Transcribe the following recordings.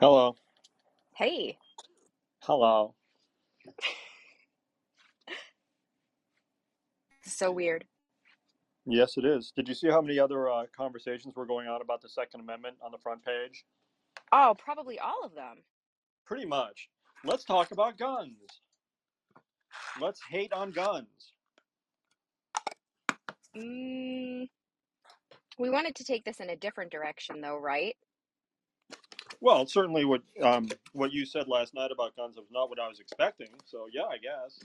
Hello. Hey, Hello. so weird. Yes, it is. Did you see how many other uh, conversations were going on about the Second Amendment on the front page? Oh, probably all of them. Pretty much. Let's talk about guns. Let's hate on guns. Mm, we wanted to take this in a different direction, though, right? Well, certainly what um, what you said last night about guns was not what I was expecting. So yeah, I guess.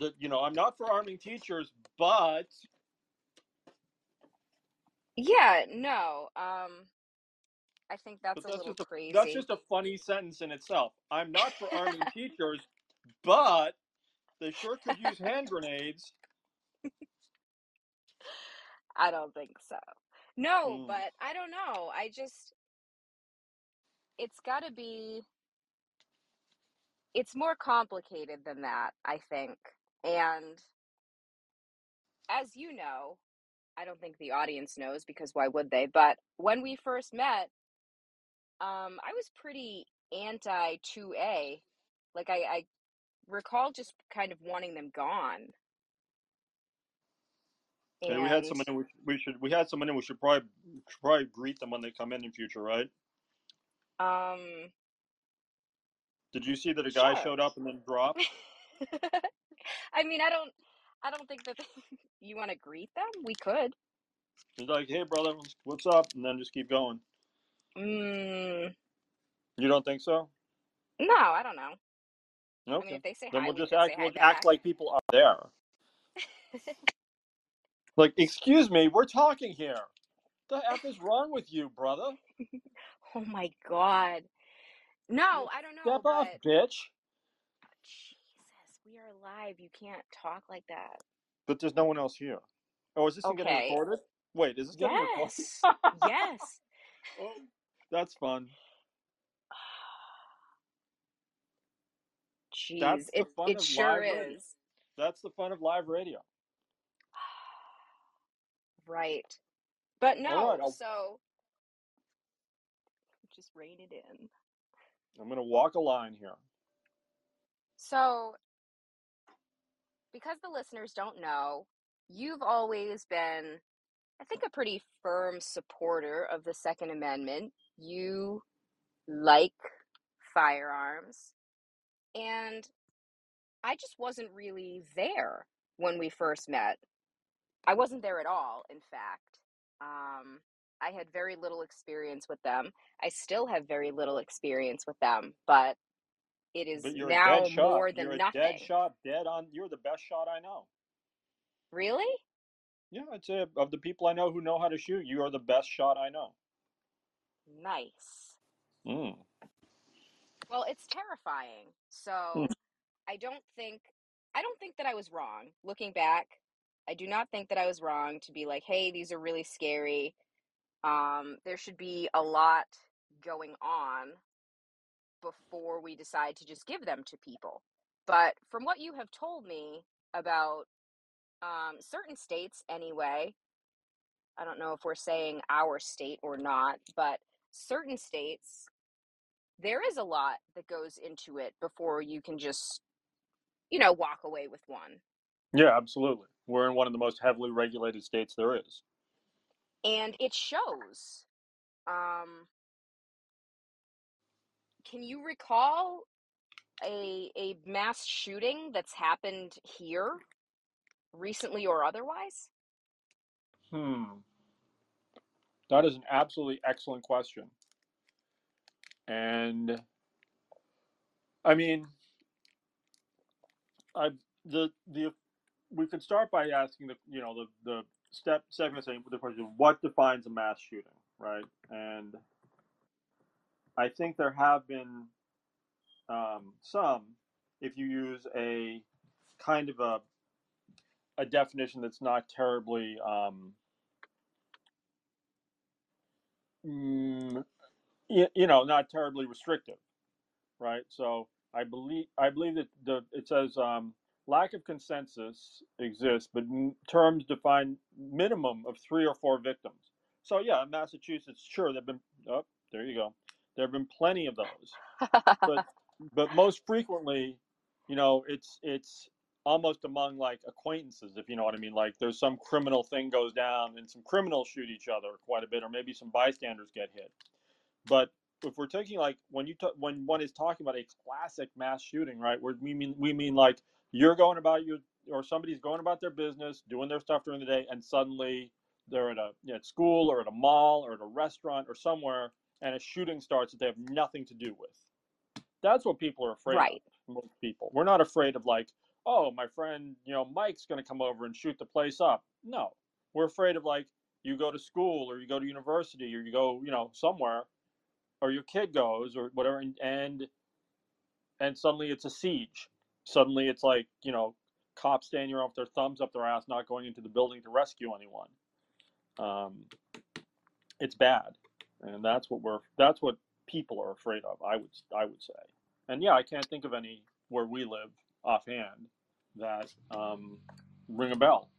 That you know, I'm not for arming teachers, but Yeah, no. Um, I think that's but a that's little just a crazy. that's just a funny sentence in itself. I'm not for arming teachers, but they sure could use hand grenades. I don't think so. No, Mm. but I don't know. I just, it's got to be, it's more complicated than that, I think. And as you know, I don't think the audience knows because why would they? But when we first met, um, I was pretty anti 2A. Like I, I recall just kind of wanting them gone. And we had someone we, we should we had someone in we should probably should probably greet them when they come in in future, right? Um Did you see that a guy sure. showed up and then dropped? I mean, I don't I don't think that you want to greet them. We could. He's like, "Hey, brother, what's up?" And then just keep going. Mm, You don't think so? no, I don't know. I mean, Okay. if they say Then hi, we'll we just act we'll act like people are there. Like, excuse me, we're talking here. The f is wrong with you, brother? Oh my god. No, I don't know, Step off, bitch. Jesus, we are live. You can't talk like that. But there's no one else here. Oh, is this thing getting Okay. recorded? Wait, is this getting recorded? Yes. yes. Oh, that's fun. Jeez, That's it fun it sure live radio. is. That's the fun of live radio. Right. But no, right, so rein it in. I'm gonna walk a line here. So, because the listeners don't know, you've always been, I think, a pretty firm supporter of the Second Amendment. You like firearms, and I just wasn't really there when we first met. I wasn't there at all, in fact. Um, I had very little experience with them. I still have very little experience with them, but it is But now shot. more than You're nothing. dead shot, dead on. You're the best shot I know. Really? Yeah, I'd say of the people I know who know how to shoot, you are the best shot I know. Nice. Mm. Well, it's terrifying. So I don't think I don't think that I was wrong. Looking back, I do not think that I was wrong to be like, "Hey, these are really scary." Um, there should be a lot going on before we decide to just give them to people. But from what you have told me about um, certain states, anyway, I don't know if we're saying our state or not, but certain states, there is a lot that goes into it before you can just, you know, walk away with one. Yeah, absolutely. We're in one of the most heavily regulated states there is. And it shows. Um, can you recall a a mass shooting that's happened here recently or otherwise? Hmm. That is an absolutely excellent question. And I mean, I the the we could start by asking the you know the the step second saying the question what defines a mass shooting, right? And I think there have been um, some if you use a kind of a a definition that's not terribly um, mm, you, you know not terribly restrictive, right? So I believe I believe that the it says um, lack of consensus exists, but terms define minimum of three or four victims. So yeah, in Massachusetts, sure there've been. Oh, there you go. There have been plenty of those, but but most frequently, you know, it's it's almost among like acquaintances, if you know what I mean. Like there's some criminal thing goes down and some criminals shoot each other quite a bit, or maybe some bystanders get hit. But if we're taking like when you t- when one is talking about a classic mass shooting, right? Where we mean we mean like you're going about your or somebody's going about their business, doing their stuff during the day, and suddenly they're at a you know, at school or at a mall or at a restaurant or somewhere, and a shooting starts that they have nothing to do with. That's what people are afraid right. of. Most people, we're not afraid of like, oh, my friend, you know, Mike's going to come over and shoot the place up. No, we're afraid of like you go to school or you go to university or you go, you know, somewhere, or your kid goes or whatever, and and, and suddenly it's a siege. Suddenly it's like you know, cops standing around with their thumbs up their ass, not going into the building to rescue anyone. Um, it's bad, and that's what we're that's what people are afraid of. I would I would say, and yeah, I can't think of any where we live offhand that um, ring a bell.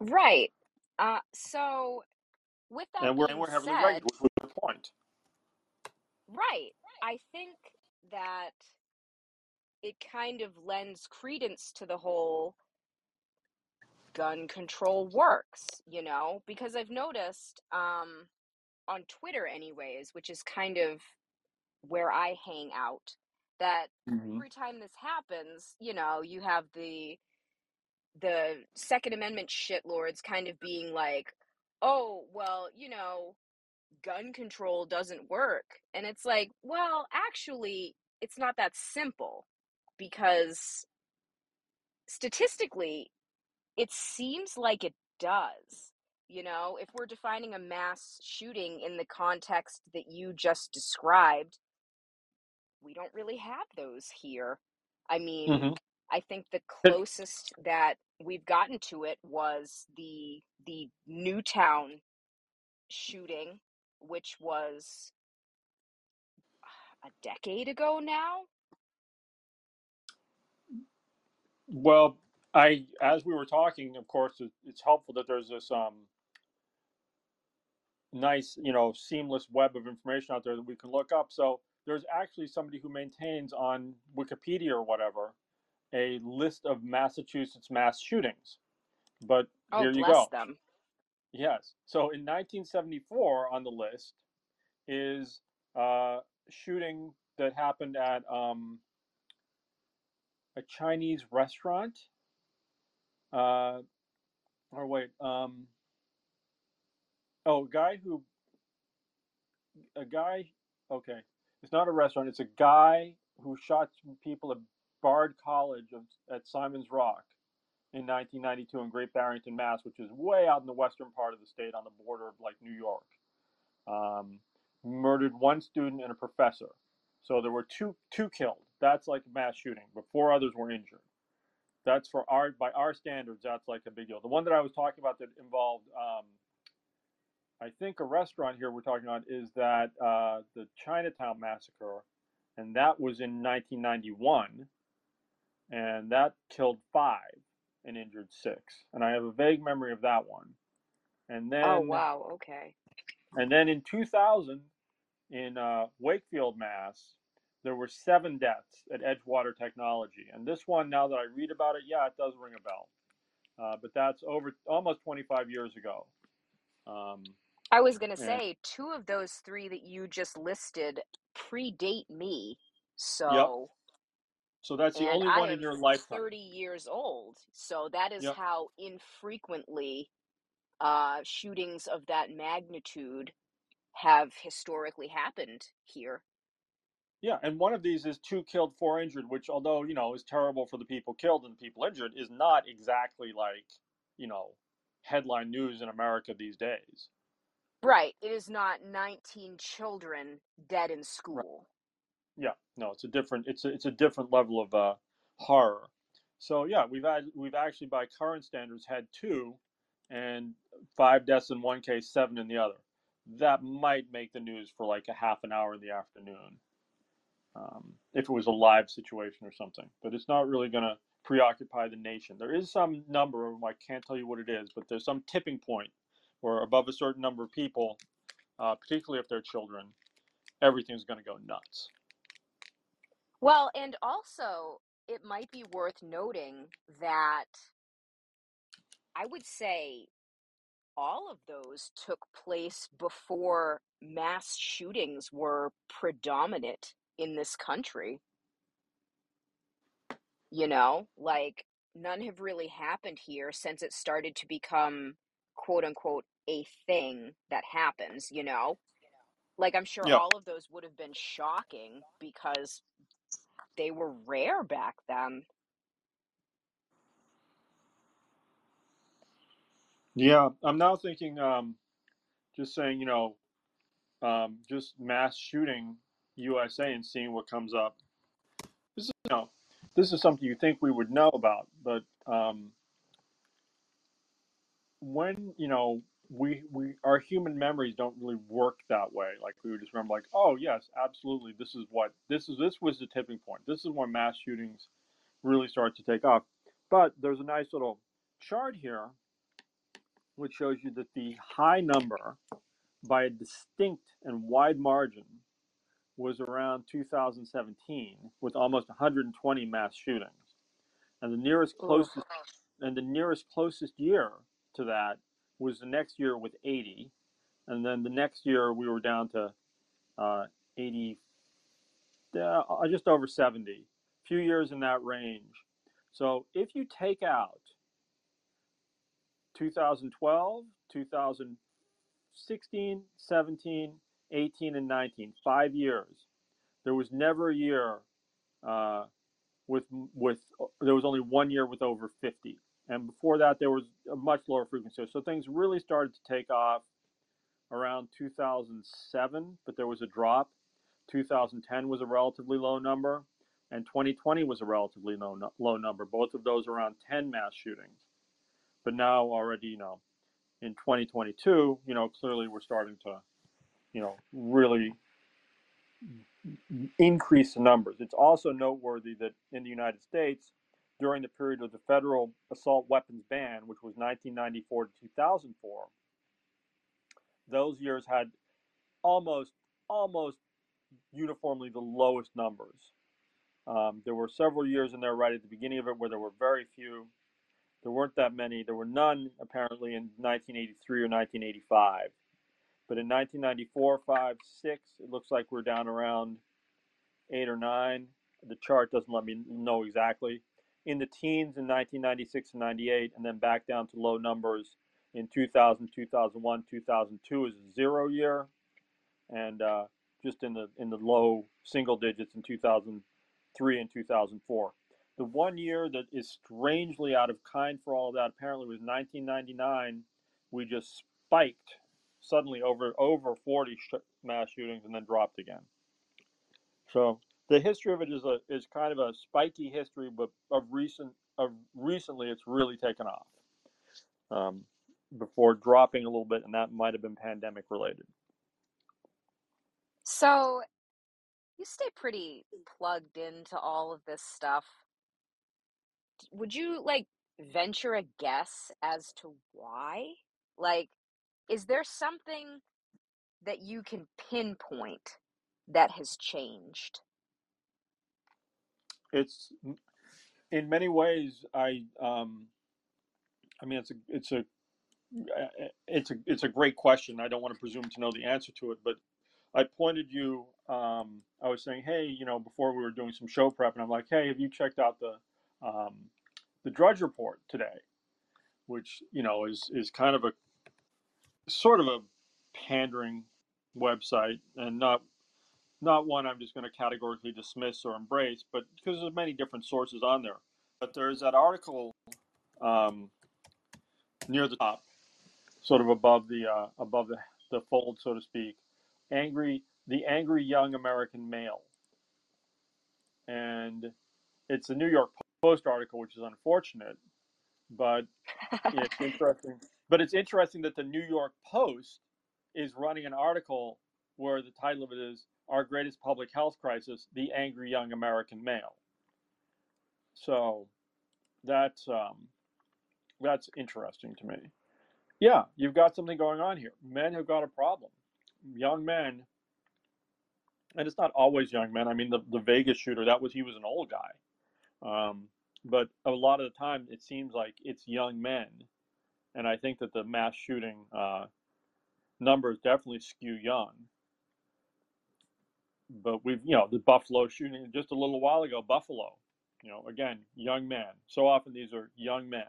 Right. Uh, so with that And we're and we're heavily said, regulated, which was the point. right, I think that it kind of lends credence to the whole gun control works, you know, because I've noticed um, on Twitter, anyways, which is kind of where I hang out, that hmm every time this happens, you know, you have the the Second Amendment shitlords kind of being like, "Oh, well, you know, gun control doesn't work," and it's like, well, actually, it's not that simple because statistically, it seems like it does. You know, if we're defining a mass shooting in the context that you just described, we don't really have those here. I mean, hmm I think the closest that we've gotten to it was the the Newtown shooting, which was a decade ago now. Well, I as we were talking, of course, it, it's helpful that there's this um nice, you know, seamless web of information out there that we can look up. So there's actually somebody who maintains on Wikipedia or whatever a list of Massachusetts mass shootings. But Oh, here you bless go. them. Yes. So in 1974 on the list is uh, shooting that happened at um, a Chinese restaurant. Uh, or wait, um, oh, a guy who, a guy, okay, it's not a restaurant. It's a guy who shot some people at Bard College of, at Simon's Rock in 1992 in Great Barrington, Mass, which is way out in the western part of the state on the border of like New York. Um, murdered one student and a professor. So there were two two killed. That's like a mass shooting, but four others were injured. That's for our by our standards. That's like a big deal. The one that I was talking about that involved, um, I think, a restaurant here we're talking about is that uh, the Chinatown massacre, and that was in 1991, and that killed five and injured six. And I have a vague memory of that one. And then Oh, wow. Okay. and then in 2000, in uh, Wakefield, Mass, there were seven deaths at Edgewater Technology. And this one, now that I read about it, yeah, it does ring a bell. Uh, but that's over almost 25 years ago. Um, I was going to and say two of those three that you just listed predate me. yep. So, So that's the only I one in your lifetime. 30 years old. So that is Yep. how infrequently uh, shootings of that magnitude have historically happened here. Yeah, and one of these is two killed, four injured, which, although you know is terrible for the people killed and the people injured, is not exactly like you know headline news in America these days. Right. It is not 19 children dead in Right. school. Yeah, no, it's a different it's a, it's a different level of uh, horror. So yeah, we've had we've actually by current standards had two, and five deaths in one case, seven in the other. That might make the news for like a half an hour in the afternoon, um, if it was a live situation or something. But it's not really going to preoccupy the nation. There is some number, I can't tell you what it is, but there's some tipping point where above a certain number of people, uh, particularly if they're children, everything's going to go nuts. Well, and also, it might be worth noting that I would say all of those took place before mass shootings were predominant in this country. You know, like none have really happened here since it started to become quote unquote a thing that happens, you know? Like I'm sure Yeah. all of those would have been shocking because they were rare back then. Yeah, I'm now thinking, um, just saying, you know, um, just mass shooting USA and seeing what comes up. This is, you know, this is something you think we would know about, but um, when you know we we our human memories don't really work that way. Like we would just remember, like, oh yes, absolutely, this is what this is. This was the tipping point. This is when mass shootings really start to take off. But there's a nice little chart here which shows you that the high number by a distinct and wide margin was around 2017 with almost 120 mass shootings. And the nearest closest and the nearest closest year to that was the next year with 80 and then the next year we were down to uh, 80 uh, just over 70 a few years in that range. So if you take out 2012 2016 17 18 and 19 five years. There was never a year uh, with with there was only one year with over 50 and before that there was a much lower frequency. So things really started to take off around 2007 but there was a drop. 2010 was a relatively low number and 2020 was a relatively low, low number. Both of those around 10 mass shootings. But now already you know in 2022 you know clearly we're starting to you know really increase the numbers. It's also noteworthy that in the United States, during the period of the federal assault weapons ban, which was 1994 to 2004, those years had almost almost uniformly the lowest numbers. Um, there were several years in there right at the beginning of it where there were very few. There weren't that many. There were none apparently in 1983 or 1985. But in 1994, 5, 6, it looks like we're down around 8 or 9. The chart doesn't let me know exactly. In the teens in 1996 and 98, and then back down to low numbers in 2000, 2001, 2002 is a zero year, and uh, just in the in the low single digits in 2003 and 2004. The one year that is strangely out of kind for all of that apparently was 1999. We just spiked suddenly over over 40 sh- mass shootings and then dropped again. So the history of it is a is kind of a spiky history, but of recent of recently it's really taken off. Um, before dropping a little bit, and that might have been pandemic related. So you stay pretty plugged into all of this stuff. Would you like venture a guess as to why? Like, is there something that you can pinpoint that has changed? It's in many ways I um, I mean it's a it's a it's a it's a great question. I don't want to presume to know the answer to it, but I pointed you. Um, I was saying, hey, you know, before we were doing some show prep, and I'm like, hey, have you checked out the um, the Drudge Report today? Which you know is is kind of a sort of a pandering website, and not not one I'm just going to categorically dismiss or embrace, but because there's many different sources on there. But there's that article um, near the top, sort of above the uh, above the, the fold, so to speak. Angry, the angry young American male, and it's a New York Post article, which is unfortunate, but it's interesting. But it's interesting that the New York Post is running an article where the title of it is "Our Greatest Public Health Crisis: The Angry Young American Male." So that's um, that's interesting to me. Yeah, you've got something going on here. Men have got a problem. young men, and it's not always young men. I mean, the the Vegas shooter that was he was an old guy, um, but a lot of the time it seems like it's young men, and I think that the mass shooting uh, numbers definitely skew young. But we've you know the Buffalo shooting just a little while ago, Buffalo, you know again young men. So often these are young men,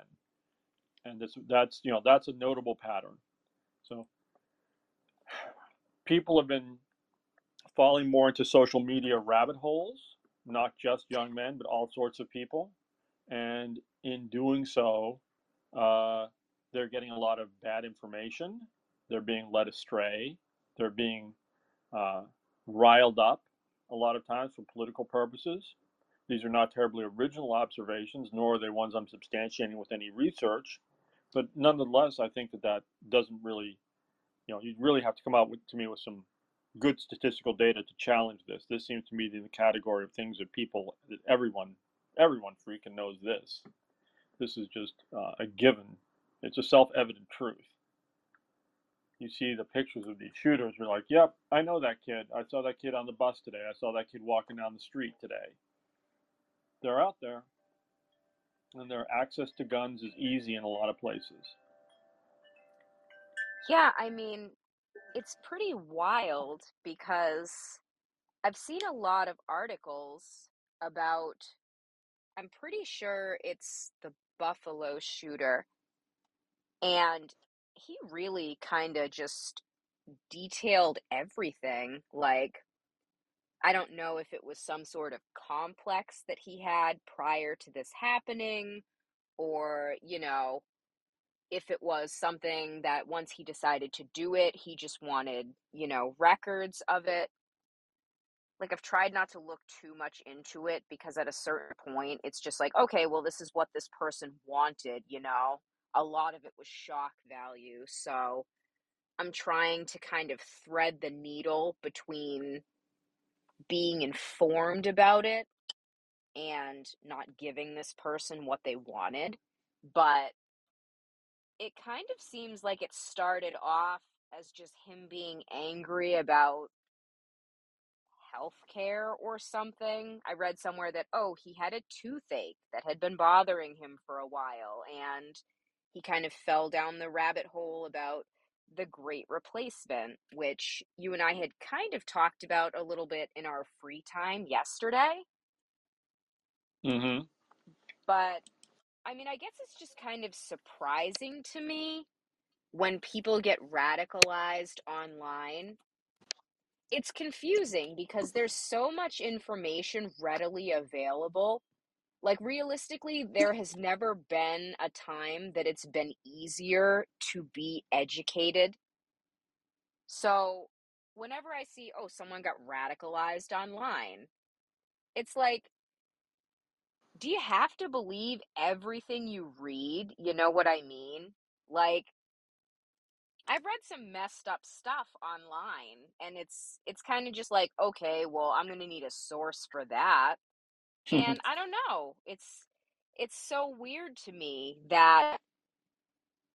and this that's you know that's a notable pattern. So people have been falling more into social media rabbit holes, not just young men, but all sorts of people. And in doing so, uh, they're getting a lot of bad information. They're being led astray. They're being uh, riled up a lot of times for political purposes. These are not terribly original observations, nor are they ones I'm substantiating with any research. But nonetheless, I think that that doesn't really, you know, you really have to come out with, to me with some good statistical data to challenge this. This seems to me the category of things that people, that everyone, everyone freaking knows this. This is just uh, a given. It's a self-evident truth. You see the pictures of these shooters, you're like, yep, I know that kid. I saw that kid on the bus today. I saw that kid walking down the street today. They're out there. And their access to guns is easy in a lot of places. Yeah, I mean, it's pretty wild because I've seen a lot of articles about, I'm pretty sure it's the Buffalo shooter, and he really kind of just detailed everything. Like, I don't know if it was some sort of complex that he had prior to this happening, or, you know, if it was something that once he decided to do it, he just wanted, you know, records of it. Like, I've tried not to look too much into it because at a certain point, it's just like, okay, well, this is what this person wanted, you know? A lot of it was shock value. So I'm trying to kind of thread the needle between being informed about it and not giving this person what they wanted. But it kind of seems like it started off as just him being angry about healthcare or something. I read somewhere that, oh, he had a toothache that had been bothering him for a while, and he kind of fell down the rabbit hole about the great replacement, which you and I had kind of talked about a little bit in our free time yesterday. Mm-hmm. But I mean, I guess it's just kind of surprising to me when people get radicalized online. It's confusing because there's so much information readily available. Like, realistically, there has never been a time that it's been easier to be educated. So, whenever I see, oh, someone got radicalized online, it's like, do you have to believe everything you read? You know what I mean? Like I've read some messed up stuff online and it's it's kind of just like, okay, well, I'm going to need a source for that. Hmm. And I don't know. It's it's so weird to me that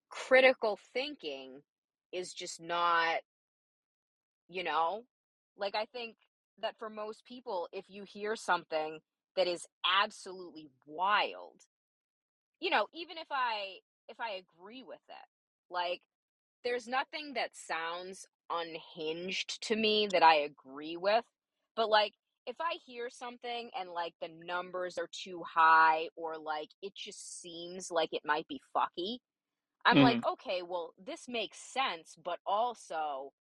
critical thinking is just not you know, like I think that for most people if you hear something that is absolutely wild you know even if i if i agree with it like there's nothing that sounds unhinged to me that i agree with but like if i hear something and like the numbers are too high or like it just seems like it might be fucky i'm like Mm-hmm. okay well this makes sense but also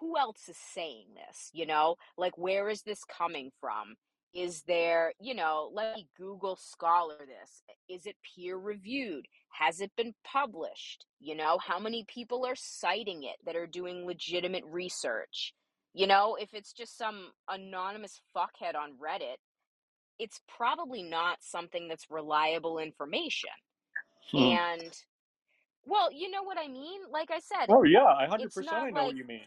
who else is saying this? You know like where is this coming from? Is there you know let me google scholar this. Is it peer reviewed has it been published? You know how many people are citing it that are doing legitimate research you know if it's just some anonymous fuckhead on reddit it's probably not something that's reliable information Hmm. and well you know what i mean like i said Oh yeah, I 100% I know like what you mean.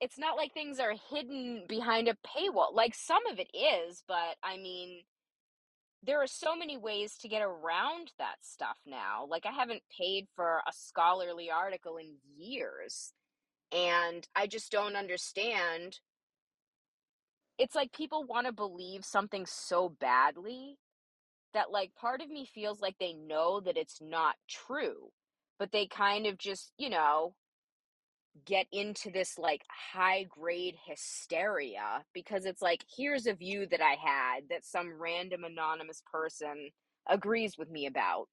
it's not like things are hidden behind a paywall. Like some of it is, but I mean, there are so many ways to get around that stuff now. Like I haven't paid for a scholarly article in years. And I just don't understand. It's like people want to believe something so badly that like part of me feels like they know that it's not true, but they kind of just, you know, get into this like high grade hysteria because it's like here's a view that I had that some random anonymous person agrees with me about.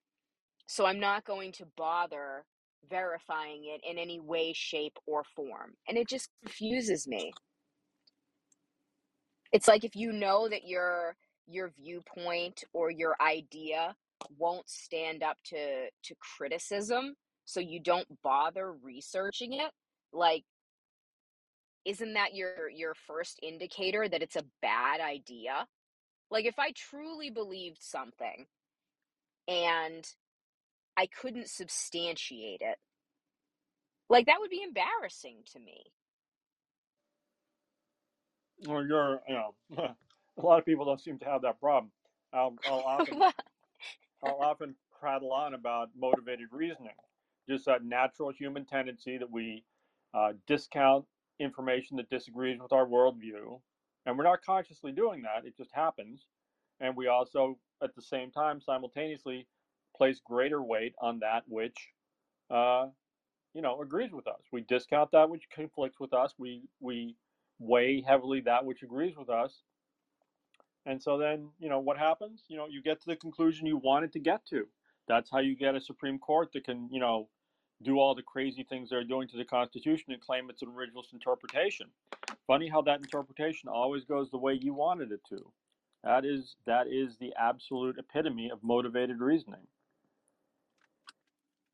So I'm not going to bother verifying it in any way, shape, or form. And it just confuses me. It's like if you know that your your viewpoint or your idea won't stand up to to criticism, so you don't bother researching it, like isn't that your your first indicator that it's a bad idea? Like if I truly believed something and I couldn't substantiate it, like that would be embarrassing to me. Well, you're, you know, a lot of people don't seem to have that problem. I'll, I'll often, I'll often prattle on about motivated reasoning, just that natural human tendency that we uh, discount information that disagrees with our worldview, and we're not consciously doing that. It just happens, and we also, at the same time, simultaneously place greater weight on that which, uh, you know, agrees with us. We discount that which conflicts with us. We we weigh heavily that which agrees with us. And so then, you know, what happens? You know, you get to the conclusion you wanted to get to. That's how you get a Supreme Court that can, you know, do all the crazy things they're doing to the Constitution and claim it's an originalist interpretation. Funny how that interpretation always goes the way you wanted it to. That is that is the absolute epitome of motivated reasoning.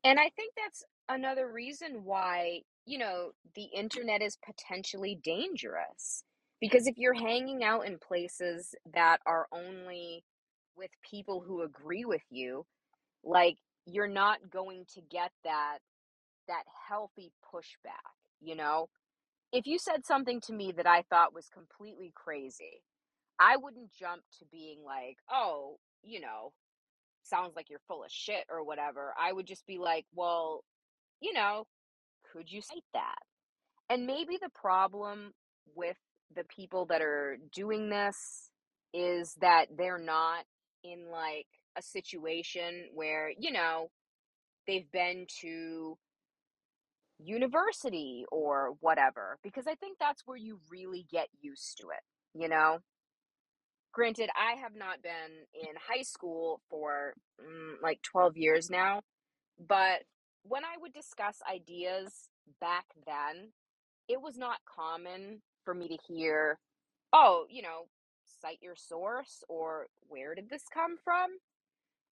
And I think that's another reason why, you know, the internet is potentially dangerous. Because if you're hanging out in places that are only with people who agree with you, like you're not going to get that that healthy pushback, you know? If you said something to me that I thought was completely crazy, I wouldn't jump to being like, "Oh, you know, sounds like you're full of shit or whatever." I would just be like, "Well, you know, could you cite that?" And maybe the problem with the people that are doing this is that they're not in like a situation where, you know, they've been to university or whatever, because I think that's where you really get used to it, you know? Granted, I have not been in high school for mm, like 12 years now, but when I would discuss ideas back then, it was not common for me to hear, oh, you know, cite your source or where did this come from?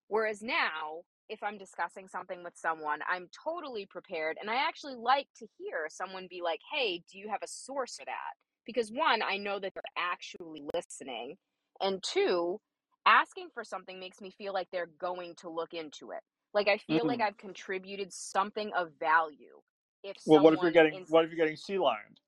Whereas now, if I'm discussing something with someone, I'm totally prepared. And I actually like to hear someone be like, hey, do you have a source for that? Because one, I know that they're actually listening. And two, asking for something makes me feel like they're going to look into it. Like I feel like Mm. I've contributed something of value. If Well, what if you're getting ins- what if you're getting sea lioned?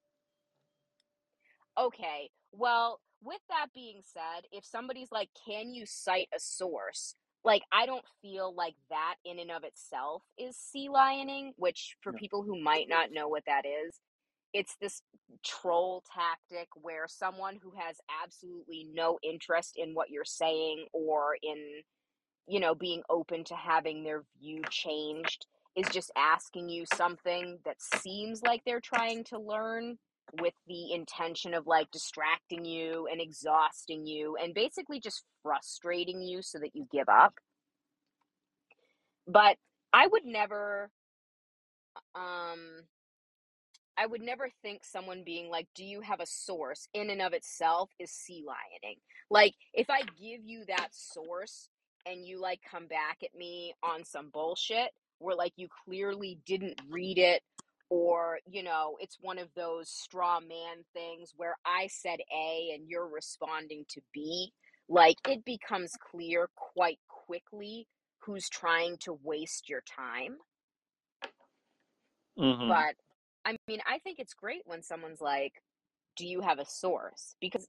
Okay. Well, with that being said, if somebody's like, can you cite a source? Like, I don't feel like that in and of itself is sea lioning, which for people who might not know what that is, it's this troll tactic where someone who has absolutely no interest in what you're saying or in, you know, being open to having their view changed is just asking you something that seems like they're trying to learn with the intention of like distracting you and exhausting you and basically just frustrating you so that you give up. But I would never um I would never think someone being like, Do you have a source in and of itself is sea lioning. Like, if I give you that source and you like come back at me on some bullshit where like you clearly didn't read it, or you know, it's one of those straw man things where I said A and you're responding to B, like it becomes clear quite quickly who's trying to waste your time. hmm But I mean, I think it's great when someone's like, Do you have a source? Because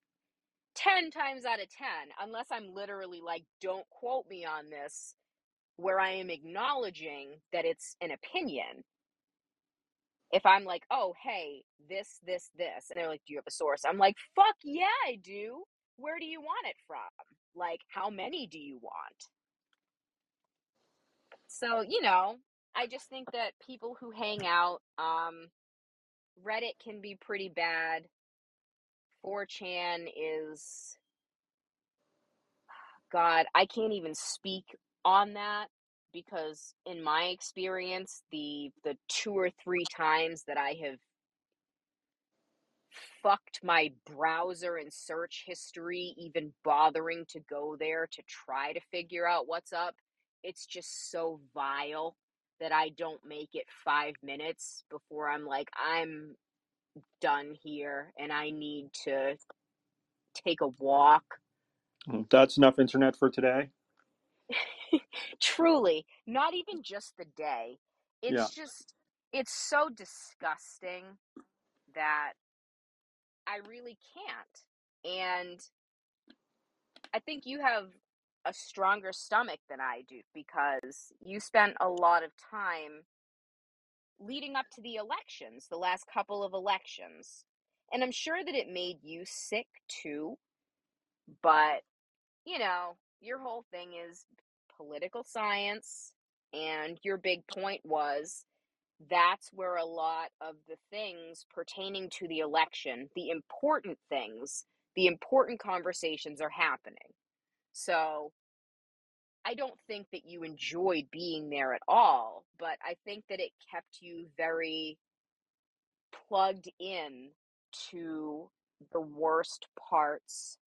10 times out of 10, unless I'm literally like, Don't quote me on this, where I am acknowledging that it's an opinion, if I'm like, oh, hey, this, this, this, and they're like, do you have a source? I'm like, fuck yeah, I do. Where do you want it from? Like, how many do you want? So, you know, I just think that people who hang out, um, Reddit can be pretty bad. 4chan is, God, I can't even speak on that because in my experience the the two or three times that I have fucked my browser and search history even bothering to go there to try to figure out what's up it's just so vile that I don't make it 5 minutes before I'm like I'm done here and I need to take a walk Mm, That's enough internet for today. Truly, not even just the day. Yeah. It's just, it's so disgusting that I really can't. And I think you have a stronger stomach than I do because you spent a lot of time leading up to the elections, the last couple of elections. And I'm sure that it made you sick too, but you know, your whole thing is political science, and your big point was that's where a lot of the things pertaining to the election, the important things, the important conversations are happening. So I don't think that you enjoyed being there at all, but I think that it kept you very plugged in to the worst parts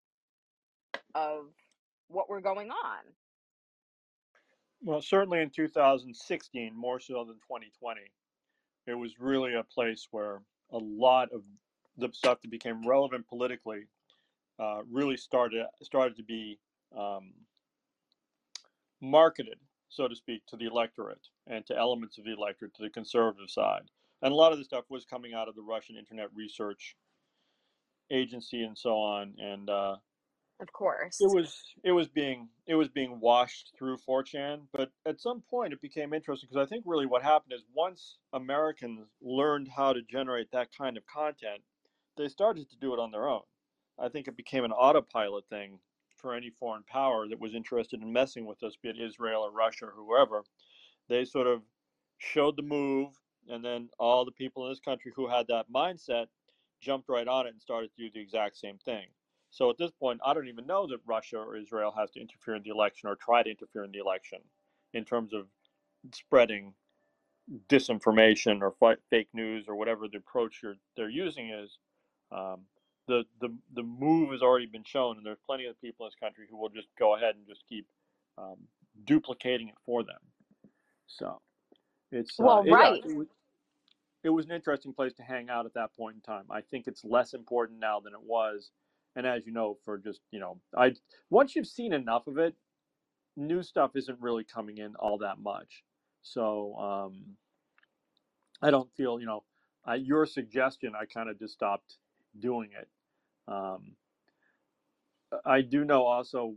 of what were going on. Well, certainly in 2016, more so than 2020, it was really a place where a lot of the stuff that became relevant politically uh, really started started to be um, marketed, so to speak, to the electorate and to elements of the electorate, to the conservative side. And a lot of the stuff was coming out of the Russian Internet Research Agency and so on. And uh, Of course. it was it was being it was being washed through 4chan, but at some point it became interesting because I think really what happened is once Americans learned how to generate that kind of content, they started to do it on their own. I think it became an autopilot thing for any foreign power that was interested in messing with us, be it Israel or Russia or whoever. They sort of showed the move, and then all the people in this country who had that mindset jumped right on it and started to do the exact same thing. So at this point, I don't even know that Russia or Israel has to interfere in the election or try to interfere in the election in terms of spreading disinformation or fake news or whatever the approach they're using is. Um, the, the the move has already been shown, and there's plenty of people in this country who will just go ahead and just keep um, duplicating it for them. So it's uh, Well, yeah, right. it was, it was an interesting place to hang out at that point in time. I think it's less important now than it was, and as you know, for just you know, I once you've seen enough of it, new stuff isn't really coming in all that much. So um, I don't feel you know, I, your suggestion, I kind of just stopped doing it. Um, I do know also,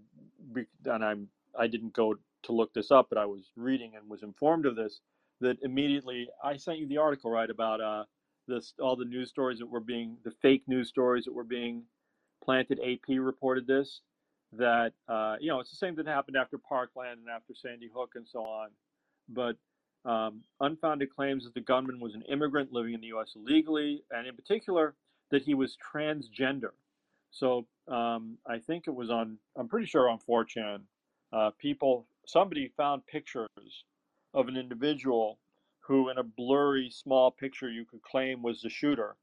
and I'm I didn't go to look this up, but I was reading and was informed of this. That immediately I sent you the article right about uh, this all the news stories that were being the fake news stories that were being planted. AP reported this that uh, you know it's the same that happened after Parkland and after Sandy Hook and so on, but um, unfounded claims that the gunman was an immigrant living in the U.S. illegally, and in particular that he was transgender. So um, I think it was on, I'm pretty sure on 4chan, uh, people, somebody found pictures of an individual who, in a blurry, small picture, you could claim was the shooter,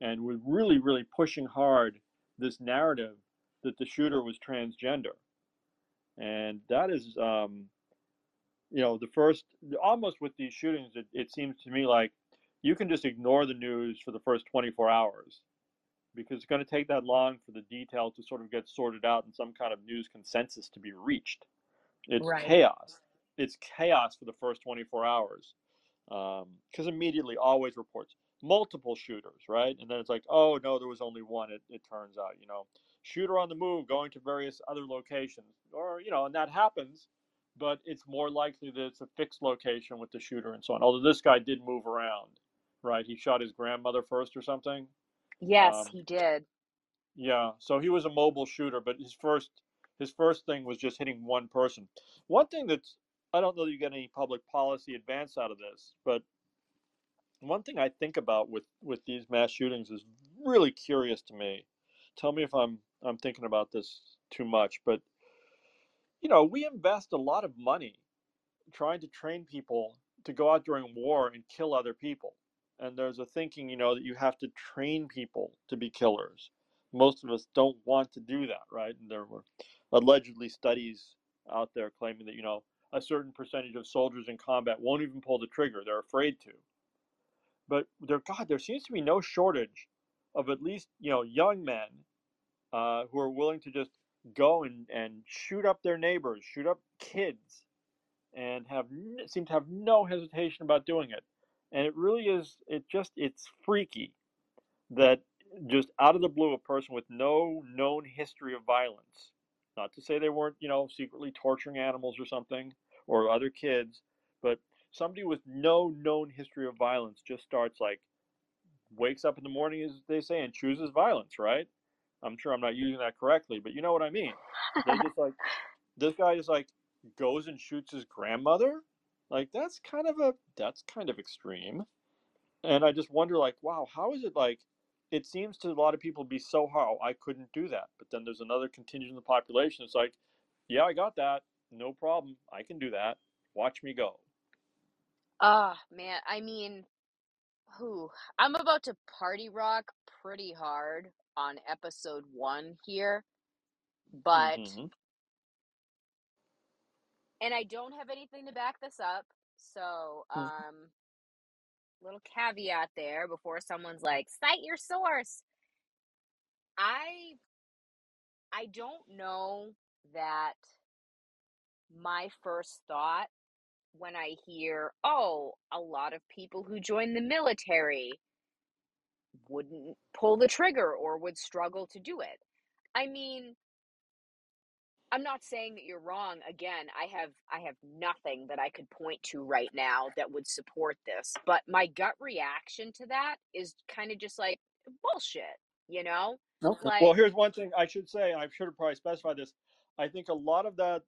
and was really, really pushing hard this narrative that the shooter was transgender. And that is, um, you know, the first, almost with these shootings, it, it seems to me like you can just ignore the news for the first 24 hours because it's going to take that long for the details to sort of get sorted out and some kind of news consensus to be reached. It's Right. chaos. It's chaos for the first 24 hours um, because immediately always reports multiple shooters, right? And then it's like, oh no, there was only one. It, it turns out, you know, shooter on the move, going to various other locations, or you know, and that happens, but it's more likely that it's a fixed location with the shooter and so on. Although this guy did move around, right? He shot his grandmother first or something. Yes, Um, he did. Yeah, so he was a mobile shooter, but his first his first thing was just hitting one person. One thing that's I don't know that you get any public policy advance out of this, but one thing I think about with with these mass shootings is really curious to me. Tell me if I'm I'm thinking about this too much, but you know, we invest a lot of money trying to train people to go out during war and kill other people. And there's a thinking, you know, that you have to train people to be killers. Most of us don't want to do that, right? And there were allegedly studies out there claiming that, you know, a certain percentage of soldiers in combat won't even pull the trigger. They're afraid to. But there, God, there seems to be no shortage of at least, you know, young men uh, who are willing to just go and, and shoot up their neighbors, shoot up kids, and have seem to have no hesitation about doing it. And it really is, it just, it's freaky that just out of the blue, a person with no known history of violence, not to say they weren't, you know, secretly torturing animals or something or other kids, but somebody with no known history of violence just starts like, wakes up in the morning, as they say, and chooses violence, right? I'm sure I'm not using that correctly, but you know what I mean. They just like, this guy just like goes and shoots his grandmother. Like that's kind of a that's kind of extreme. And I just wonder like, wow, how is it like it seems to a lot of people be so hard, I couldn't do that. But then there's another contingent of the population. It's like, yeah, I got that. No problem. I can do that. Watch me go. Ah, man. I mean, who? I'm about to party rock pretty hard on episode one here, but, hmm and I don't have anything to back this up. So, um, little caveat there before someone's like, cite your source. I, I don't know that my first thought when I hear, oh, a lot of people who join the military wouldn't pull the trigger or would struggle to do it. I mean, I'm not saying that you're wrong. Again, I have I have nothing that I could point to right now that would support this. But my gut reaction to that is kind of just like bullshit, you know? Okay. Like Well, here's one thing I should say, and I should have probably specified this. I think a lot of that,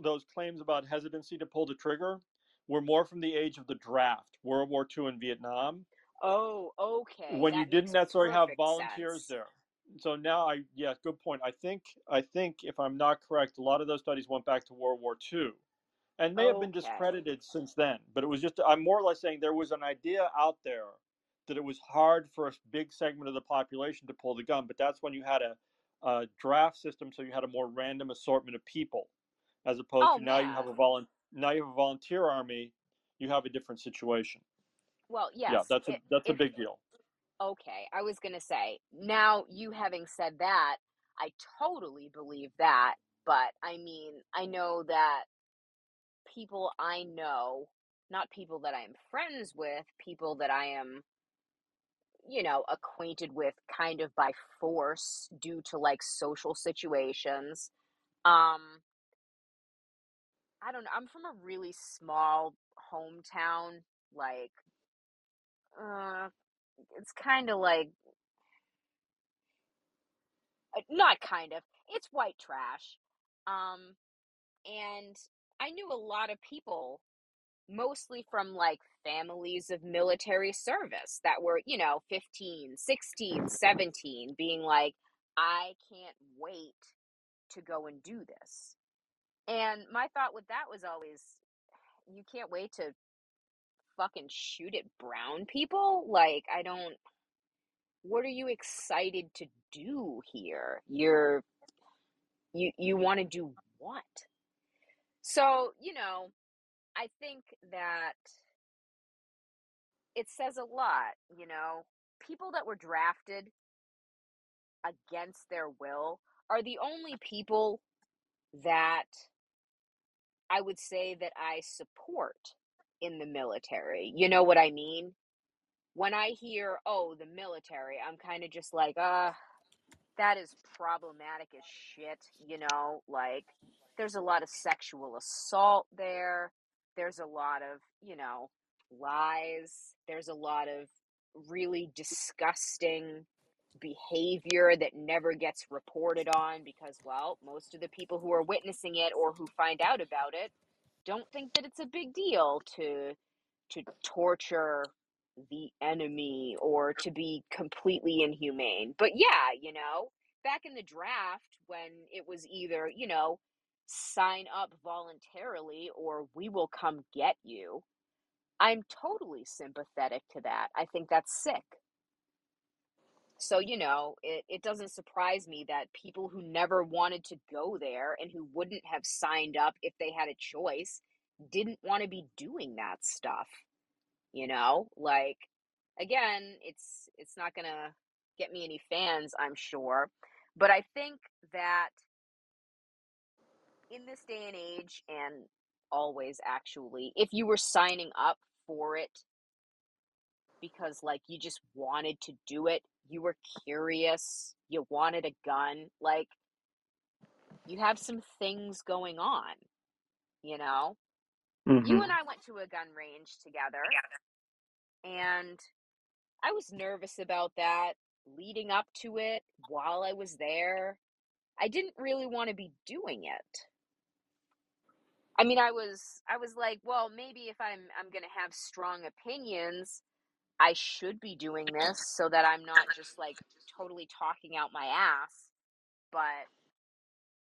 those claims about hesitancy to pull the trigger, were more from the age of the draft, World War II and Vietnam, oh, okay, when you didn't necessarily have volunteers sense. there. So now I, yeah, good point. I think, I think if I'm not correct, a lot of those studies went back to World War II, and may have been Okay. discredited since then. But it was just, I'm more or less saying there was an idea out there that it was hard for a big segment of the population to pull the gun. But that's when you had a, a draft system, so you had a more random assortment of people, as opposed Oh to now you have a man. volun, now you have a volunteer army. You have a different situation. Well, Yeah, yes. that's a It, that's a if big deal. Okay, I was gonna say, now you having said that, I totally believe that. But I mean, I know that people I know, not people that I am friends with, people that I am, you know, acquainted with kind of by force due to like social situations. Um, I don't know. I'm from a really small hometown. Like, uh, it's kind of like, uh, not kind of, it's white trash. Um, and I knew a lot of people mostly from like families of military service that were, you know, 15, 16, 17, being like, I can't wait to go and do this. And my thought with that was always, you can't wait to fucking shoot at brown people? Like, I don't, what are you excited to do here? You're, you, you want to do what? So, you know, I think that it says a lot, you know. People that were drafted against their will are the only people that I would say that I support in the military. You know what I mean? When I hear, oh, the military, I'm kind of just like, uh, that is problematic as shit, you know? Like, there's a lot of sexual assault there. There's a lot of, you know, lies. There's a lot of really disgusting behavior that never gets reported on because, well, most of the people who are witnessing it or who find out about it don't think that it's a big deal to to torture the enemy or to be completely inhumane. But yeah, you know, back in the draft when it was either, you know, sign up voluntarily or we will come get you. I'm totally sympathetic to that. I think that's sick. So, you know, it, it doesn't surprise me that people who never wanted to go there and who wouldn't have signed up if they had a choice didn't want to be doing that stuff. You know, like again, it's it's not going to get me any fans, I'm sure, but I think that in this day and age and always actually, if you were signing up for it because like you just wanted to do it, you were curious, you wanted a gun, like you have some things going on, you know? Mm-hmm. You and I went to a gun range together, and I was nervous about that leading up to it while I was there. I didn't really want to be doing it. I mean, I was I was like, well, maybe if I'm I'm going to have strong opinions, I should be doing this so that I'm not just like totally talking out my ass. But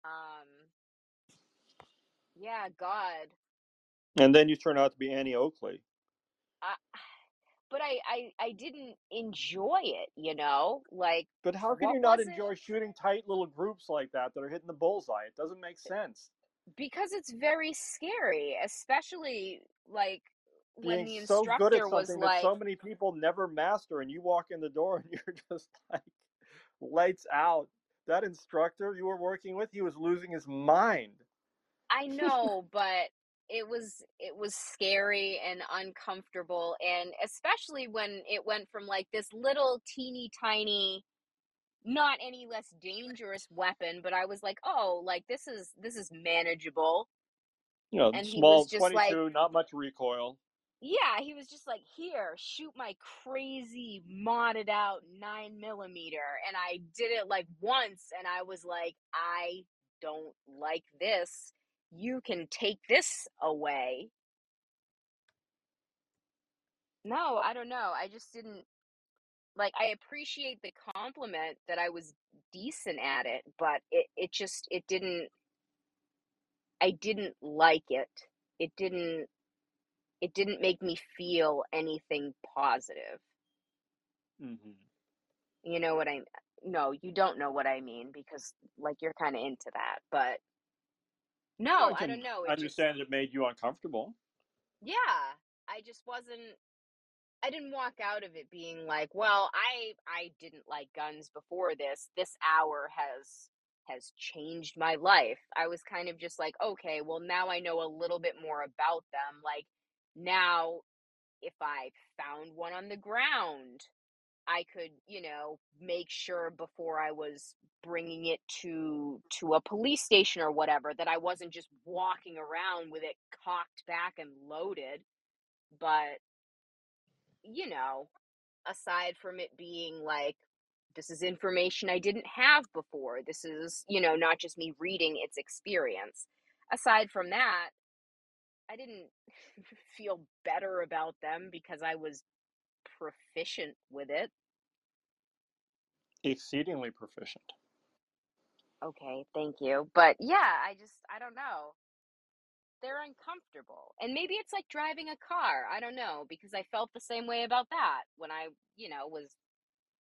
um yeah, God. And then you turn out to be Annie Oakley. I, but I, I I didn't enjoy it, you know? Like But how can you not was it? enjoy shooting tight little groups like that that are hitting the bullseye? It doesn't make sense. Because it's very scary, especially like when Being the so good at instructor was something that like so many people never master, and you walk in the door and you're just like lights out. That instructor you were working with, he was losing his mind. I know, but it was it was scary and uncomfortable and especially when it went from like this little teeny tiny not any less dangerous weapon, but I was like, "Oh, like this is this is manageable." You know, And small was just like 22, not much recoil. Yeah, he was just like, "Here, shoot my crazy modded out nine millimeter," and I did it like once, and I was like, "I don't like this. You can take this away." No, I don't know. I just didn't like. I appreciate the compliment that I was decent at it, but it it just it didn't. I didn't like it. It didn't. It didn't make me feel anything positive. hmm You know what I no, you don't know what I mean because like you're kind of into that. But no, I I don't know. It just understand it made you uncomfortable. yeah, I just wasn't I didn't walk out of it being like, well, I I didn't like guns before this. This hour has has changed my life. I was kind of just like, okay, well now I know a little bit more about them. Like now if I found one on the ground, I could, you know, make sure before I was bringing it to to a police station or whatever that I wasn't just walking around with it cocked back and loaded. But, you know, aside from it being like this is information I didn't have before. This is, you know, not just me reading its experience. Aside from that, I didn't feel better about them because I was proficient with it. Exceedingly proficient. Okay, thank you. But yeah, I just I don't know. They're uncomfortable. And maybe it's like driving a car. I don't know because I felt the same way about that when I, you know, was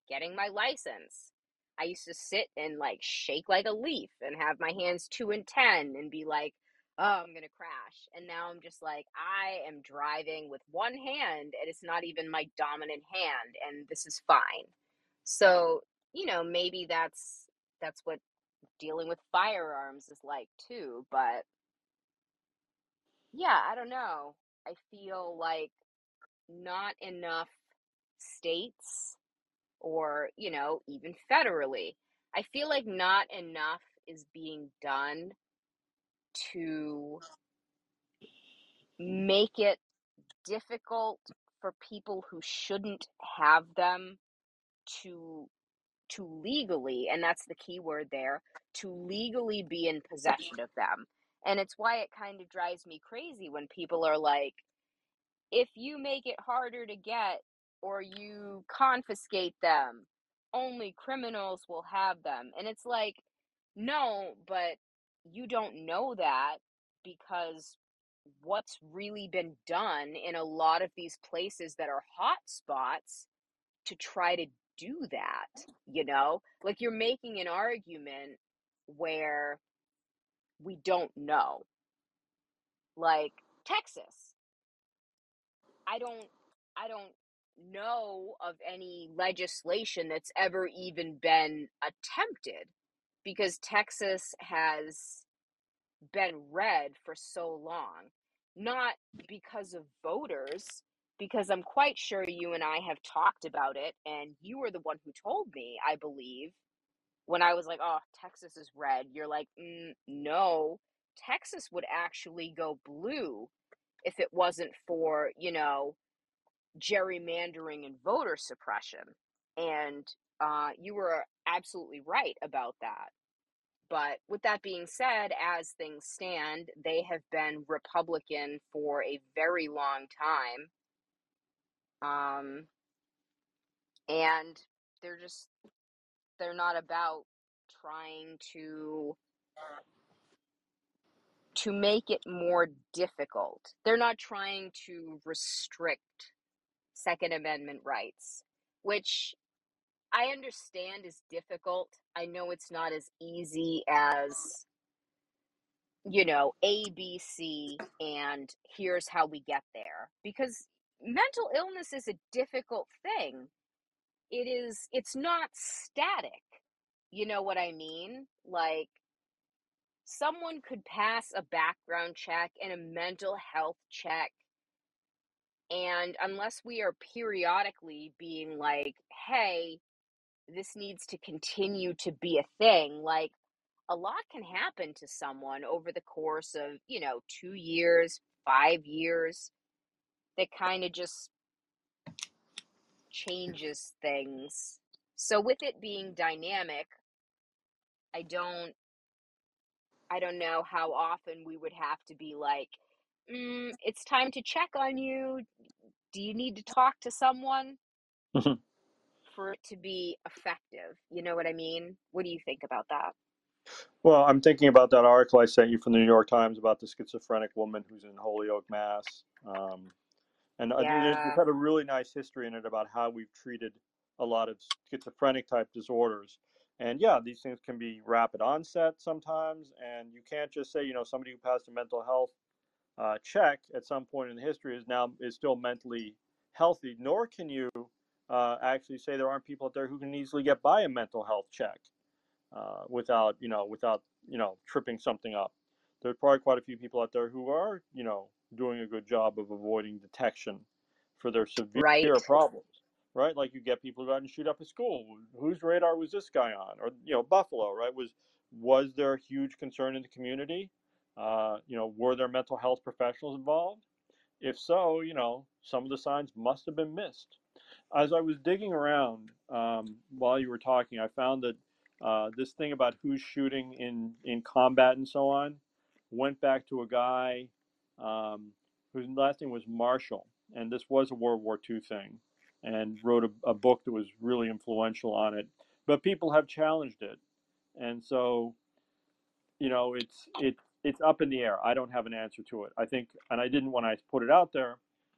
getting my license. I used to sit and like shake like a leaf and have my hands 2 and 10 and be like, "Oh, I'm going to crash." And now I'm just like, I am driving with one hand and it's not even my dominant hand and this is fine. So, you know, maybe that's that's what dealing with firearms is like too, but yeah, I don't know. I feel like not enough states or, you know, even federally. I feel like not enough is being done to make it difficult for people who shouldn't have them to to legally and that's the key word there to legally be in possession of them. And it's why it kind of drives me crazy when people are like if you make it harder to get or you confiscate them only criminals will have them. And it's like no but you don't know that because what's really been done in a lot of these places that are hot spots to try to do that you know? Like you're making an argument where we don't know. Like texas. I don't i don't know of any legislation that's ever even been attempted because texas has been red for so long not because of voters because I'm quite sure you and I have talked about it, and you were the one who told me, I believe, when I was like, oh, Texas is red. You're like, mm, no, Texas would actually go blue if it wasn't for, you know, gerrymandering and voter suppression. And uh, you were absolutely right about that. But with that being said, as things stand, they have been Republican for a very long time um, and they're just they're not about trying to to make it more difficult. They're not trying to restrict Second Amendment rights, which I understand is difficult. I know it's not as easy as, you know, A, B, C, and here's how we get there. Because mental illness is a difficult thing. It is, it's not static. You know what I mean? Like, someone could pass a background check and a mental health check. And unless we are periodically being like, hey, this needs to continue to be a thing, like, a lot can happen to someone over the course of, you know, two years, five years that kind of just changes things. So with it being dynamic, I don't I don't know how often we would have to be like, mm, it's time to check on you. Do you need to talk to someone Mhm. For it to be effective? You know what I mean? What do you think about that? Well, I'm thinking about that article I sent you from the New York Times about the schizophrenic woman who's in Holyoke, Mass. Um, and think Yeah, it's had a really nice history in it about how we've treated a lot of schizophrenic type disorders. And yeah, these things can be rapid onset sometimes, and you can't just say, you know, somebody who passed a mental health uh, check at some point in the history is now is still mentally healthy. Nor can you uh, actually say there aren't people out there who can easily get by a mental health check uh, without you know without you know tripping something up. There's probably quite a few people out there who are you know doing a good job of avoiding detection for their severe right. problems, right? Like you get people who go out and shoot up a school. Whose radar was this guy on? Or you know Buffalo, right? Was was there a huge concern in the community? Uh, you know, were there mental health professionals involved? If so, you know, some of the signs must have been missed as I was digging around um, while you were talking, I found that uh, this thing about who's shooting in, in combat and so on went back to a guy um, whose last name was Marshall, and this was a World War II thing, and wrote a, a book that was really influential on it. But people have challenged it, and so you know it's it it's up in the air. I don't have an answer to it. I think, and I didn't when I put it out there.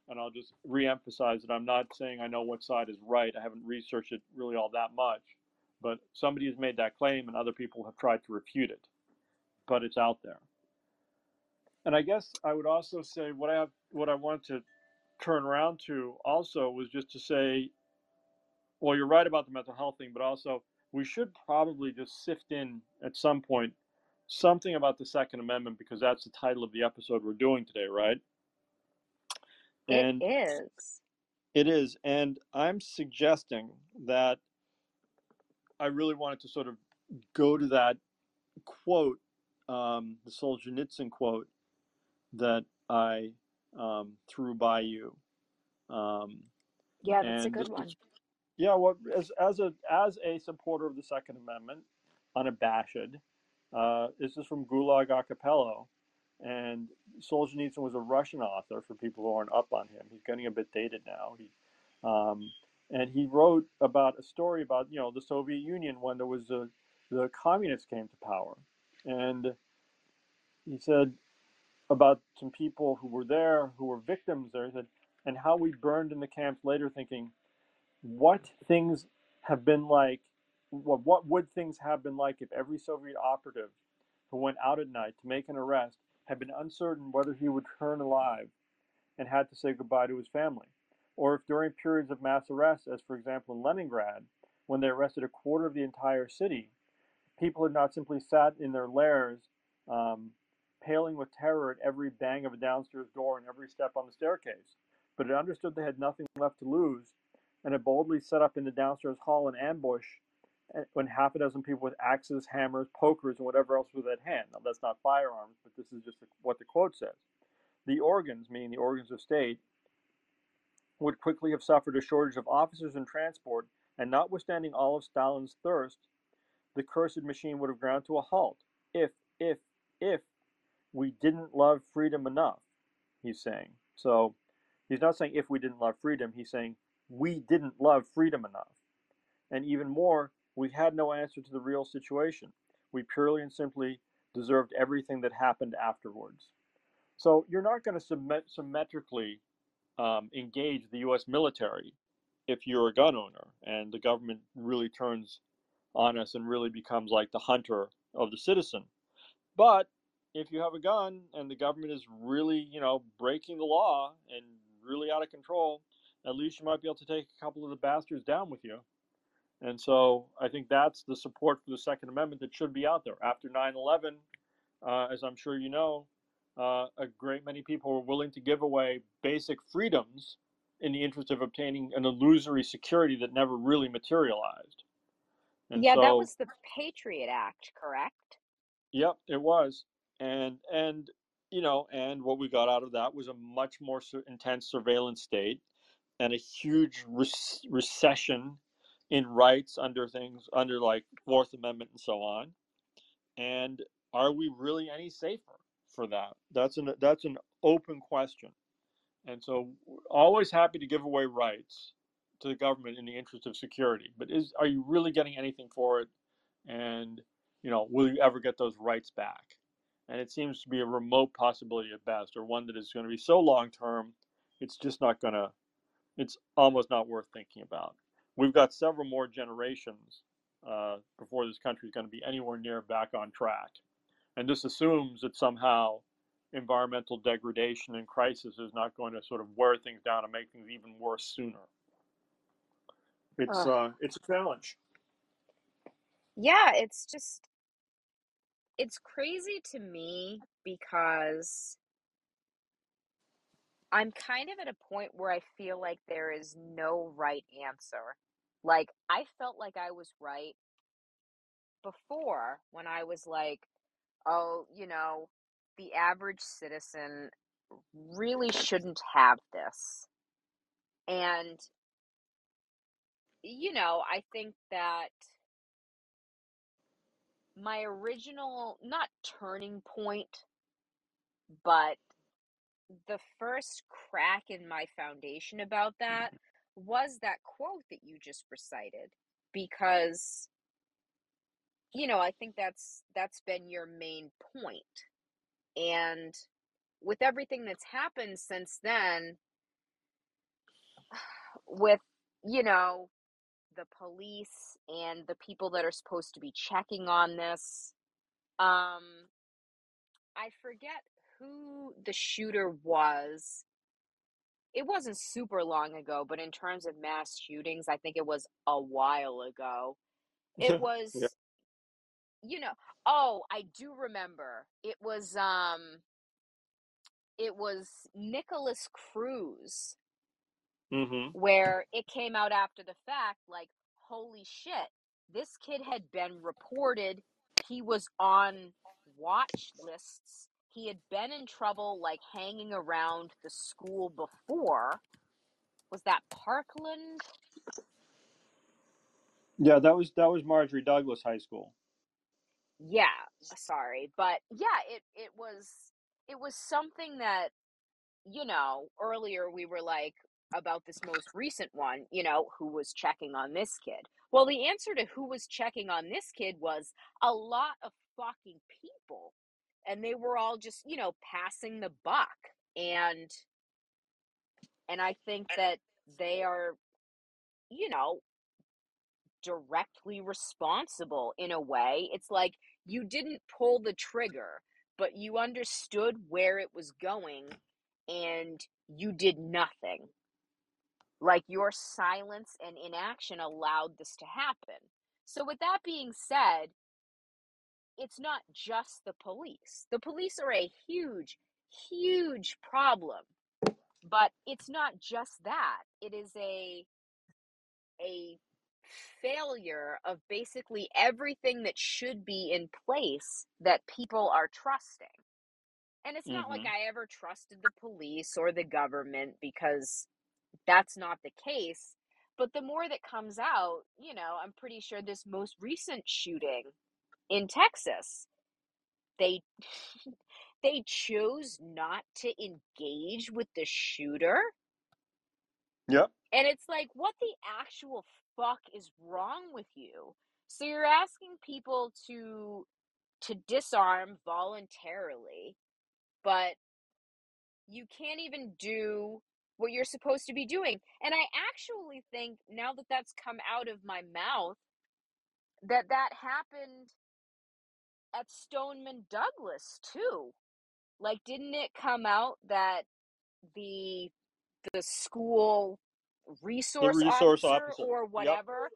And I'll just re-emphasize that I'm not saying I know what side is right. I haven't researched it really all that much, but somebody has made that claim, and other people have tried to refute it. But it's out there. And I guess I would also say what I have, what I want to turn around to also was just to say, well, you're right about the mental health thing, but also we should probably just sift in at some point something about the Second Amendment because that's the title of the episode we're doing today, right? It And is. it is, and I'm suggesting that I really wanted to sort of go to that quote, um, the Solzhenitsyn quote that I um, threw by you Um, Yeah, that's a good one. yeah, well, as as a as a supporter of the Second Amendment, unabashed, uh, this is from Gulag Archipelago, and Solzhenitsyn was a Russian author. For people who aren't up on him, he's getting a bit dated now. He, um, and he wrote about a story about you know the Soviet Union when there was a the communists came to power, and he said about some people who were there who were victims there. He said, and how we burned in the camps later, thinking what things have been like. What, what would things have been like if every Soviet operative who went out at night to make an arrest had been uncertain whether he would return alive and had to say goodbye to his family? Or if during periods of mass arrests, as for example in Leningrad, when they arrested a quarter of the entire city, people had not simply sat in their lairs, um, paling with terror at every bang of a downstairs door and every step on the staircase, but had understood they had nothing left to lose and had boldly set up in the downstairs hall an ambush when half a dozen people with axes, hammers, pokers, and whatever else was at hand. Now, that's not firearms, but this is just what the quote says. The organs, meaning the organs of state, would quickly have suffered a shortage of officers and transport, and notwithstanding all of Stalin's thirst, the cursed machine would have ground to a halt if, if, if we didn't love freedom enough, he's saying. So he's not saying if we didn't love freedom, he's saying we didn't love freedom enough. And even more, we had no answer to the real situation. We purely and simply deserved everything that happened afterwards. So you're not going to symmetrically um, engage the U.S. military if you're a gun owner and the government really turns on us and really becomes like the hunter of the citizen. But if you have a gun and the government is really, you know, breaking the law and really out of control, at least you might be able to take a couple of the bastards down with you. And so I think that's the support for the Second Amendment that should be out there. After 9 11, uh, as I'm sure you know, uh, a great many people were willing to give away basic freedoms in the interest of obtaining an illusory security that never really materialized. And Yeah, that was the Patriot Act, correct? yep, it was. And, and, you know, and what we got out of that was a much more intense surveillance state and a huge rec- recession in rights under things under like Fourth Amendment and so on. And are we really any safer for that? That's an that's an open question. And so, always happy to give away rights to the government in the interest of security. But is are you really getting anything for it? And you know, will you ever get those rights back? And it seems to be a remote possibility at best, or one that is going to be so long term, it's just not going to it's almost not worth thinking about. We've got several more generations uh, before this country is going to be anywhere near back on track. And this assumes that somehow environmental degradation and crisis is not going to sort of wear things down and make things even worse sooner. It's Ugh. uh, it's a challenge. Yeah, it's just it's crazy to me because I'm kind of at a point where I feel like there is no right answer. Like I felt like I was right before when I was like, oh, you know, the average citizen really shouldn't have this. And you know, I think that my original not turning point, but the first crack in my foundation about that mm-hmm. Was that quote that you just recited because you know i think that's that's been your main point. And with everything that's happened since then with you know the police and the people that are supposed to be checking on this um i forget who the shooter was it wasn't super long ago, but in terms of mass shootings, I think it was a while ago. It yeah. was, you know, oh, I do remember. It was um it was Nikolas Cruz Mm-hmm. where it came out after the fact like holy shit, this kid had been reported he was on watch lists. He had been in trouble like hanging around the school before was that Parkland? Yeah, that was that was Marjory Douglas High School. Yeah, sorry, but yeah, it it was it was something that you know, earlier we were like about this most recent one, you know, who was checking on this kid. Well, the answer to who was checking on this kid was a lot of fucking people. And they were all just, you know, passing the buck. And and I think that they are you know, directly responsible in a way. It's like you didn't pull the trigger, but you understood where it was going and you did nothing. Like your silence and inaction allowed this to happen. So, with that being said, it's not just the police. The police are a huge, huge problem. But it's not just that. It is a a failure of basically everything that should be in place that people are trusting. And it's not like hmm I ever trusted the police or the government because that's not the case. But the more that comes out, you know, I'm pretty sure this most recent shooting in Texas, they they chose not to engage with the shooter. Yep. And it's like, what the actual fuck is wrong with you? So you're asking people to to disarm voluntarily, but you can't even do what you're supposed to be doing. And I actually think now that that's come out of my mouth that that happened at Stoneman Douglas too. Like didn't it come out that the the school The resource resource officer officer. or whatever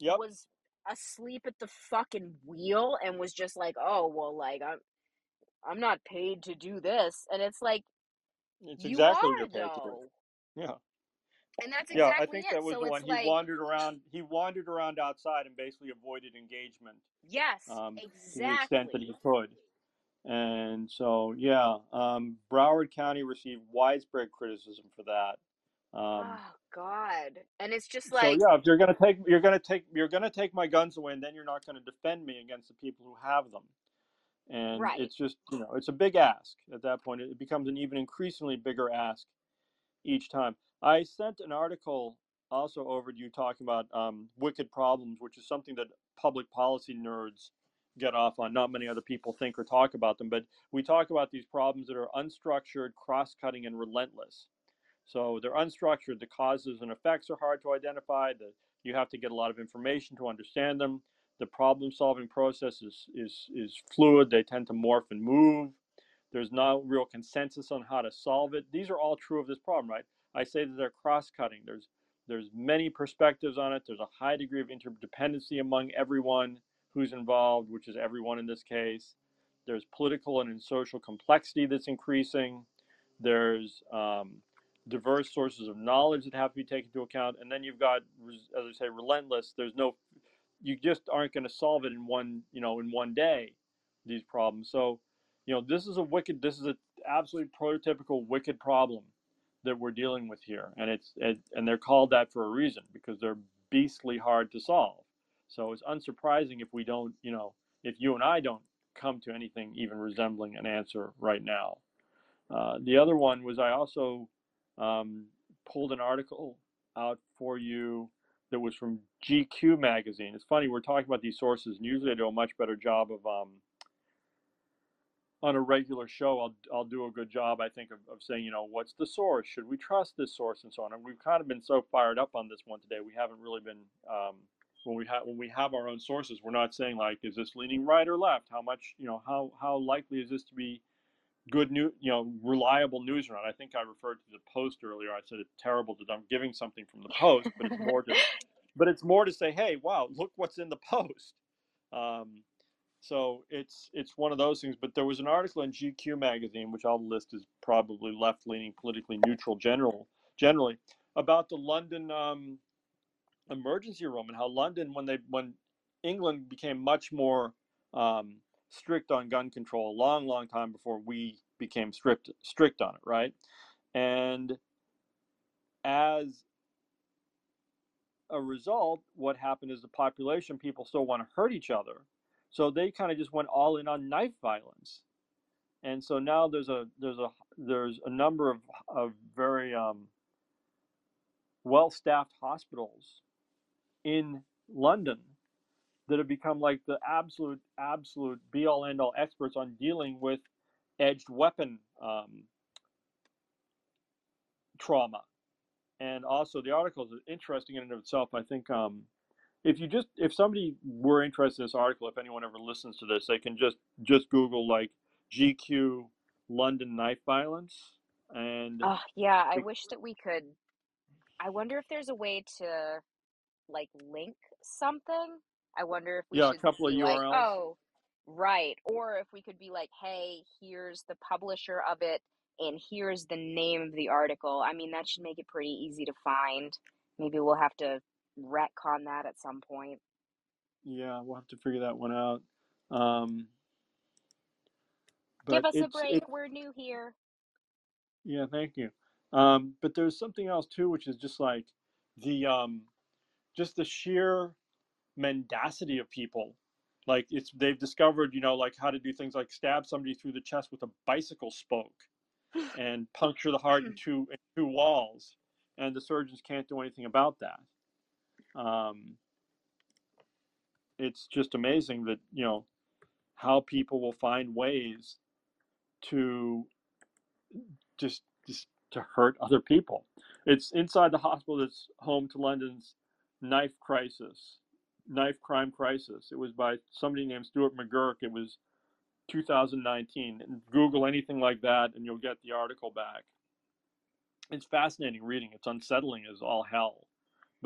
Yep. was asleep at the fucking wheel and was just like, "Oh, well like I'm I'm not paid to do this." And it's like, It's "You exactly what you're paid to do. Yeah. And that's Yeah, I exactly think that was So the one. it's He wandered around. He wandered around outside and basically avoided engagement yes, um, to the extent that he could. And so, yeah, um, Broward County received widespread criticism for that. Um, Oh god. And it's just so like, yeah, if you're gonna take, you're gonna take, you're gonna take my guns away, and then you're not gonna defend me against the people who have them. And right. it's just, you know, it's a big ask at that point. It becomes an even increasingly bigger ask each time. I sent an article also over to you talking about um, wicked problems, which is something that public policy nerds get off on. Not many other people think or talk about them, but we talk about these problems that are unstructured, cross cutting, and relentless. So they're unstructured. The causes and effects are hard to identify. The, you have to get a lot of information to understand them. The problem solving process is, is, is fluid. They tend to morph and move. There's no real consensus on how to solve it. These are all true of this problem, right? I say that they're cross-cutting. There's there's many perspectives on it. There's a high degree of interdependency among everyone who's involved, which is everyone in this case. There's political and social complexity that's increasing. There's um, diverse sources of knowledge that have to be taken into account, and then you've got, as I say, relentless. There's no, you just aren't going to solve it in one, you know, in one day. These problems. So you know, this is a wicked, this is an absolutely prototypical wicked problem that we're dealing with here, and it's it, and they're called that for a reason because they're beastly hard to solve. So it's unsurprising if we don't, you know, if you and I don't come to anything even resembling an answer right now. Uh, the other one was I also um, pulled an article out for you that was from GQ magazine. It's funny we're talking about these sources, and usually I do a much better job of um, on a regular show, I'll I'll do a good job, I think, of, of saying, you know, what's the source? Should we trust this source, and so on. And we've kind of been so fired up on this one today. We haven't really been um, when we have when we have our own sources. We're not saying like, is this leaning right or left? How much, you know, how how likely is this to be good new, you know, reliable news or not? I think I referred to the Post earlier. I said it's terrible that I'm giving something from the Post, but it's more to but it's more to say, hey, wow, look what's in the Post. Um, so it's it's one of those things. But there was an article in GQ magazine, which I'll list as probably left-leaning, politically neutral, general generally, about the London um, emergency room and how London, when they when England became much more um, strict on gun control, a long, long time before we became strict strict on it, right? And as a result, what happened is the population people still want to hurt each other, so they kind of just went all in on knife violence, and so now there's a there's a there's a number of of very um, well staffed hospitals in London that have become like the absolute absolute be all end all experts on dealing with edged weapon um, trauma and also the article is interesting in and of itself. I think um, if you just if somebody were interested in this article, if anyone ever listens to this, they can just just Google like GQ London knife violence and Oh, yeah, I wish that we could. I wonder if there's a way to like link something. I wonder if we yeah, a couple of like, URLs. oh, right. Or if we could be like, hey, here's the publisher of it and here's the name of the article. I mean, that should make it pretty easy to find. Maybe we'll have to retcon that at some point. Yeah, we'll have to figure that one out. Um, Give us a it's it. break. We're new here. Yeah, thank you. Um, but there's something else too, which is just like the um, just the sheer mendacity of people. Like it's they've discovered, you know, like how to do things like stab somebody through the chest with a bicycle spoke and puncture the heart in two in two walls, and the surgeons can't do anything about that. Um, it's just amazing that you know how people will find ways to just just to hurt other people. It's inside the hospital that's home to London's knife crisis, knife crime crisis. It was by somebody named Stuart McGurk. It was 2019. And Google anything like that, and you'll get the article back. It's fascinating reading. It's unsettling as all hell,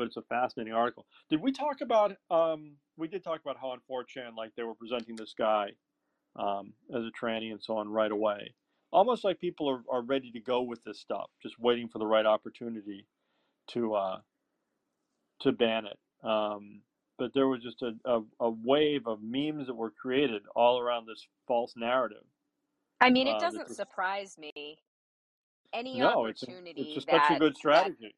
but it's a fascinating article. Did we talk about? Um, we did talk about how on 4chan, like they were presenting this guy um, as a tranny and so on right away. Almost like people are, are ready to go with this stuff, just waiting for the right opportunity to uh, to ban it. Um, but there was just a, a, a wave of memes that were created all around this false narrative. I mean, it Uh, doesn't surprise me. Any no, it's a, it's opportunity just such a that good that strategy.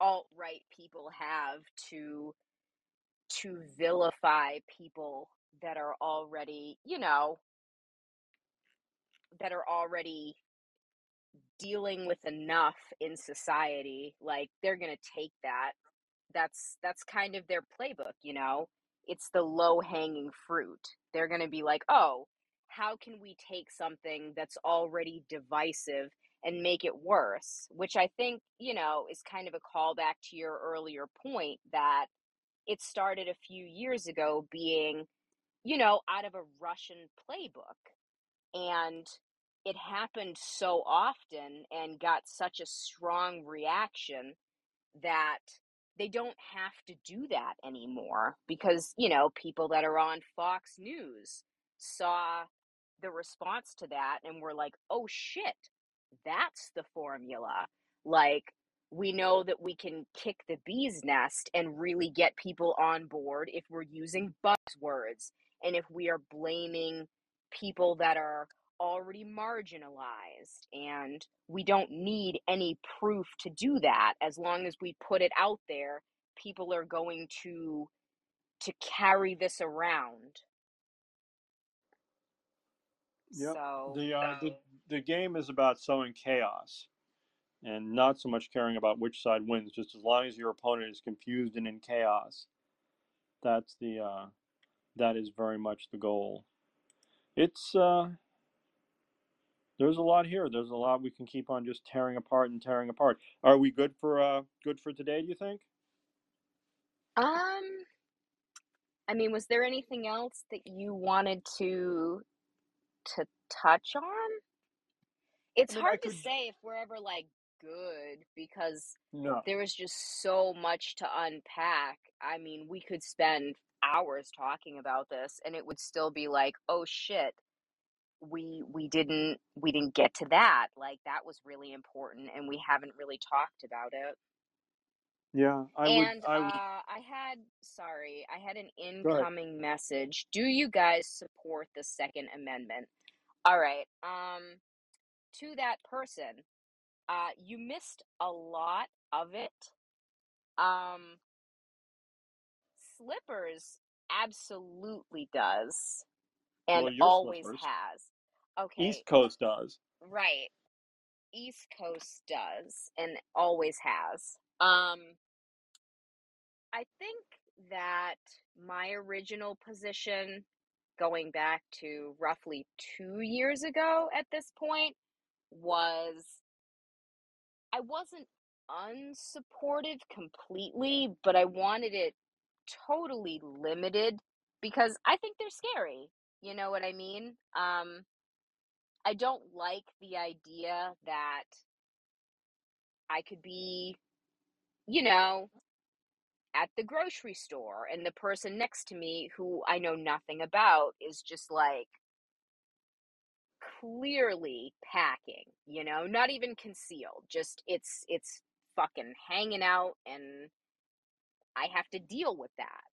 Alt right people have to to vilify people that are already, you know, that are already dealing with enough in society, like they're going to take that. That's that's kind of their playbook, you know. It's the low-hanging fruit. They're going to be like, "Oh, how can we take something that's already divisive and make it worse?" Which I think, you know, is kind of a callback to your earlier point that it started a few years ago being, you know, out of a Russian playbook and it happened so often and got such a strong reaction that they don't have to do that anymore because you know people that are on Fox News saw the response to that and were like oh shit that's the formula like we know that we can kick the bee's nest and really get people on board if we're using buzzwords and if we are blaming people that are already marginalized and we don't need any proof to do that as long as we put it out there people are going to to carry this around Yep. so The uh, the the game is about sowing chaos and not so much caring about which side wins. Just as long as your opponent is confused and in chaos, that's the uh, that is very much the goal. It's uh, there's a lot here. There's a lot we can keep on just tearing apart and tearing apart. Are we good for uh good for today? Do you think? um i mean was there anything else that you wanted to to touch on it's I mean, I hard to say if we're ever like good because no. there was just so much to unpack. I mean, we could spend hours talking about this and it would still be like, "Oh shit, we we didn't we didn't get to that. Like that was really important and we haven't really talked about it." Yeah, I would. And I uh would. I had sorry, I had an incoming message. Do you guys support the second amendment? All right. Um to that person, Uh, you missed a lot of it. Um, Slippers absolutely does, and Well, always Slippers. has. Okay, East Coast does. right. East Coast does, and always has. Um, I think that my original position, going back to roughly two years ago at this point, was I wasn't unsupportive completely, but I wanted it totally limited because I think they're scary. You know what I mean? Um, I don't like the idea that I could be, you know, at the grocery store and the person next to me who I know nothing about is just like clearly packing, you know, not even concealed. Just it's it's fucking hanging out and I have to deal with that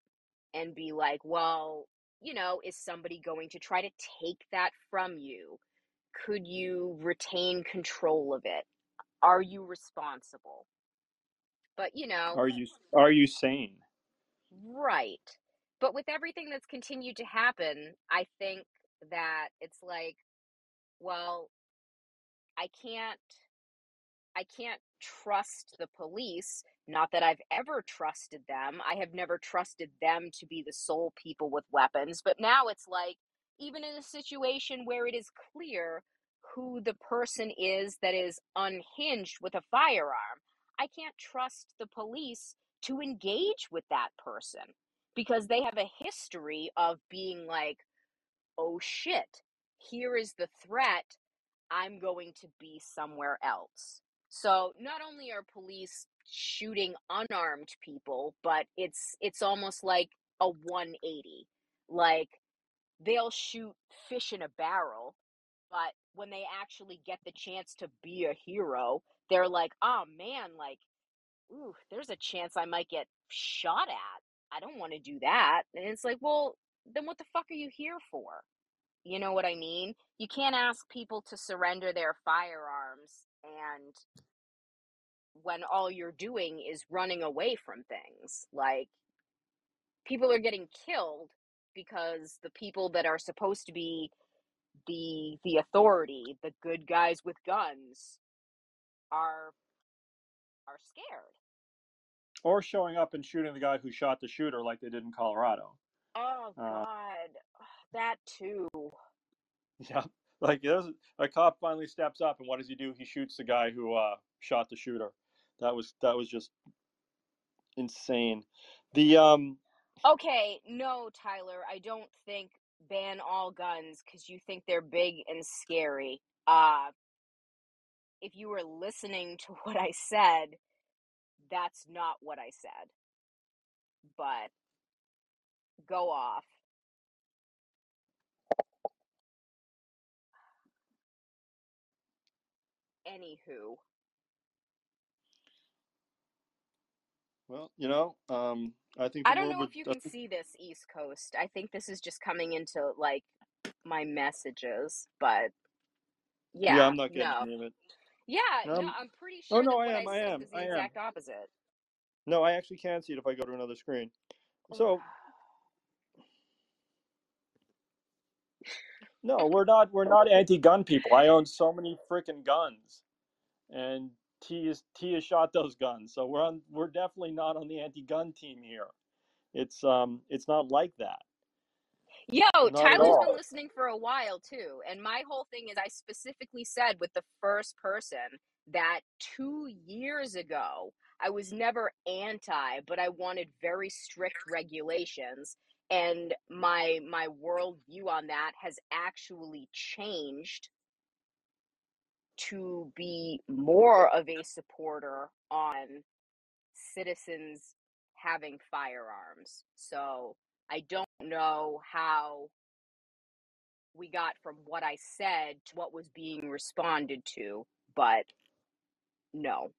and be like, well, you know, is somebody going to try to take that from you? Could you retain control of it? Are you responsible? But, you know, Are you are you sane? right. But with everything that's continued to happen, I think that it's like, well, I can't I can't trust the police. Not that I've ever trusted them. I have never trusted them to be the sole people with weapons. But now it's like, even in a situation where it is clear who the person is that is unhinged with a firearm, I can't trust the police to engage with that person because they have a history of being like, oh shit, here is the threat. I'm going to be somewhere else. So not only are police shooting unarmed people, but it's it's almost like a 180. Like they'll shoot fish in a barrel, but when they actually get the chance to be a hero, they're like, "Oh man, like ooh, there's a chance I might get shot at. I don't want to do that." And it's like, "Well, then what the fuck are you here for?" You know what I mean? You can't ask people to surrender their firearms and when all you're doing is running away from things. Like people are getting killed because the people that are supposed to be the the authority, the good guys with guns are are scared. Or showing up and shooting the guy who shot the shooter like they did in Colorado. Oh Uh, god. That too. yeah. Like there's a cop finally steps up and what does he do? He shoots the guy who uh, shot the shooter. That was that was just insane. The um Okay, no, Tyler, I don't think ban all guns because you think they're big and scary. Uh, if you were listening to what I said, that's not what I said. But go off. Anywho, well, you know, um I think I don't know if you can think- see this East Coast. I think this is just coming into like my messages, but yeah, yeah, I'm not getting no. it. Yeah, no, Um, I'm pretty sure. oh, sure no, that I am, I said am, the I am. exact opposite. No, I actually can see it if I go to another screen. So no, we're not we're not anti-gun people. I own so many freaking guns, and T is T has shot those guns. So we're on we're definitely not on the anti-gun team here. It's um it's not like that. Yo, Not Tyler's been listening for a while too. And my whole thing is I specifically said with the first person that two years ago, I was never anti, but I wanted very strict regulations. And my my worldview on that has actually changed to be more of a supporter on citizens having firearms. So I don't know how we got from what I said to what was being responded to, but no.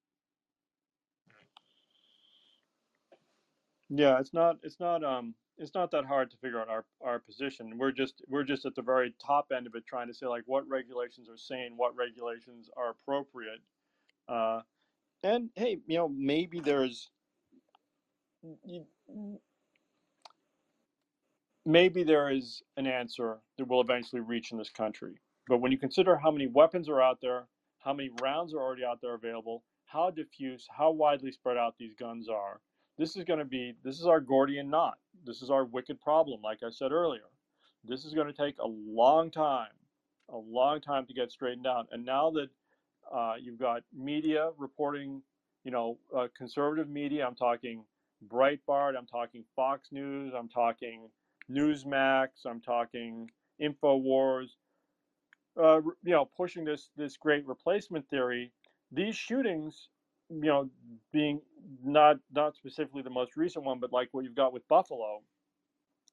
Yeah, it's not it's not um it's not that hard to figure out our our position. We're just we're just at the very top end of it trying to say like what regulations are sane, what regulations are appropriate Uh, and hey, you know, maybe there's maybe there is an answer that will eventually reach in this country. But when you consider how many weapons are out there, how many rounds are already out there available, how diffuse, how widely spread out these guns are, this is going to be this is our Gordian knot. This is our wicked problem, like I said earlier. This is going to take a long time, a long time to get straightened out. And now that uh, you've got media reporting, you know, uh, conservative media, I'm talking Breitbart, I'm talking Fox News, I'm talking Newsmax, I'm talking Infowars, uh, you know, pushing this this great replacement theory. These shootings, you know, being not not specifically the most recent one, but like what you've got with Buffalo,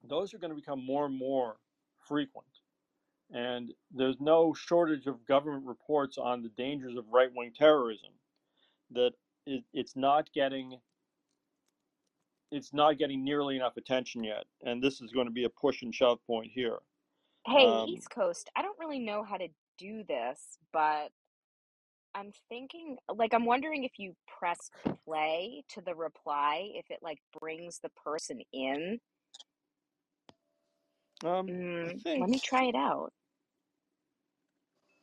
those are going to become more and more frequent. And there's no shortage of government reports on the dangers of right wing terrorism. That it, it's not getting it's not getting nearly enough attention yet, and this is going to be a push and shove point here. Hey, Um, East Coast, I don't really know how to do this, but I'm thinking, like, I'm wondering if you press play to the reply, if it like brings the person in. um, Mm, let me try it out.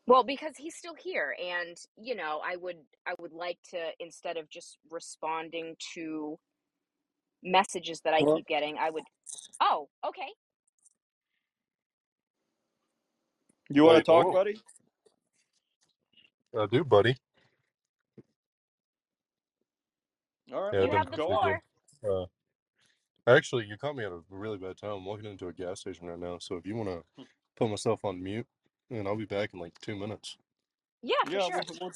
Well, because he's still here, and you know, I would, I would like to instead of just responding to messages that I well, keep getting, I would. Oh, okay. you want to talk, oh, buddy? I do, buddy. All right, Yeah, You I've been have the go on. again. floor. Uh, actually, you caught me at a really bad time. I'm walking into a gas station right now, so if you want to put myself on mute, and I'll be back in like two minutes. Yeah, for Yeah, sure. we'll,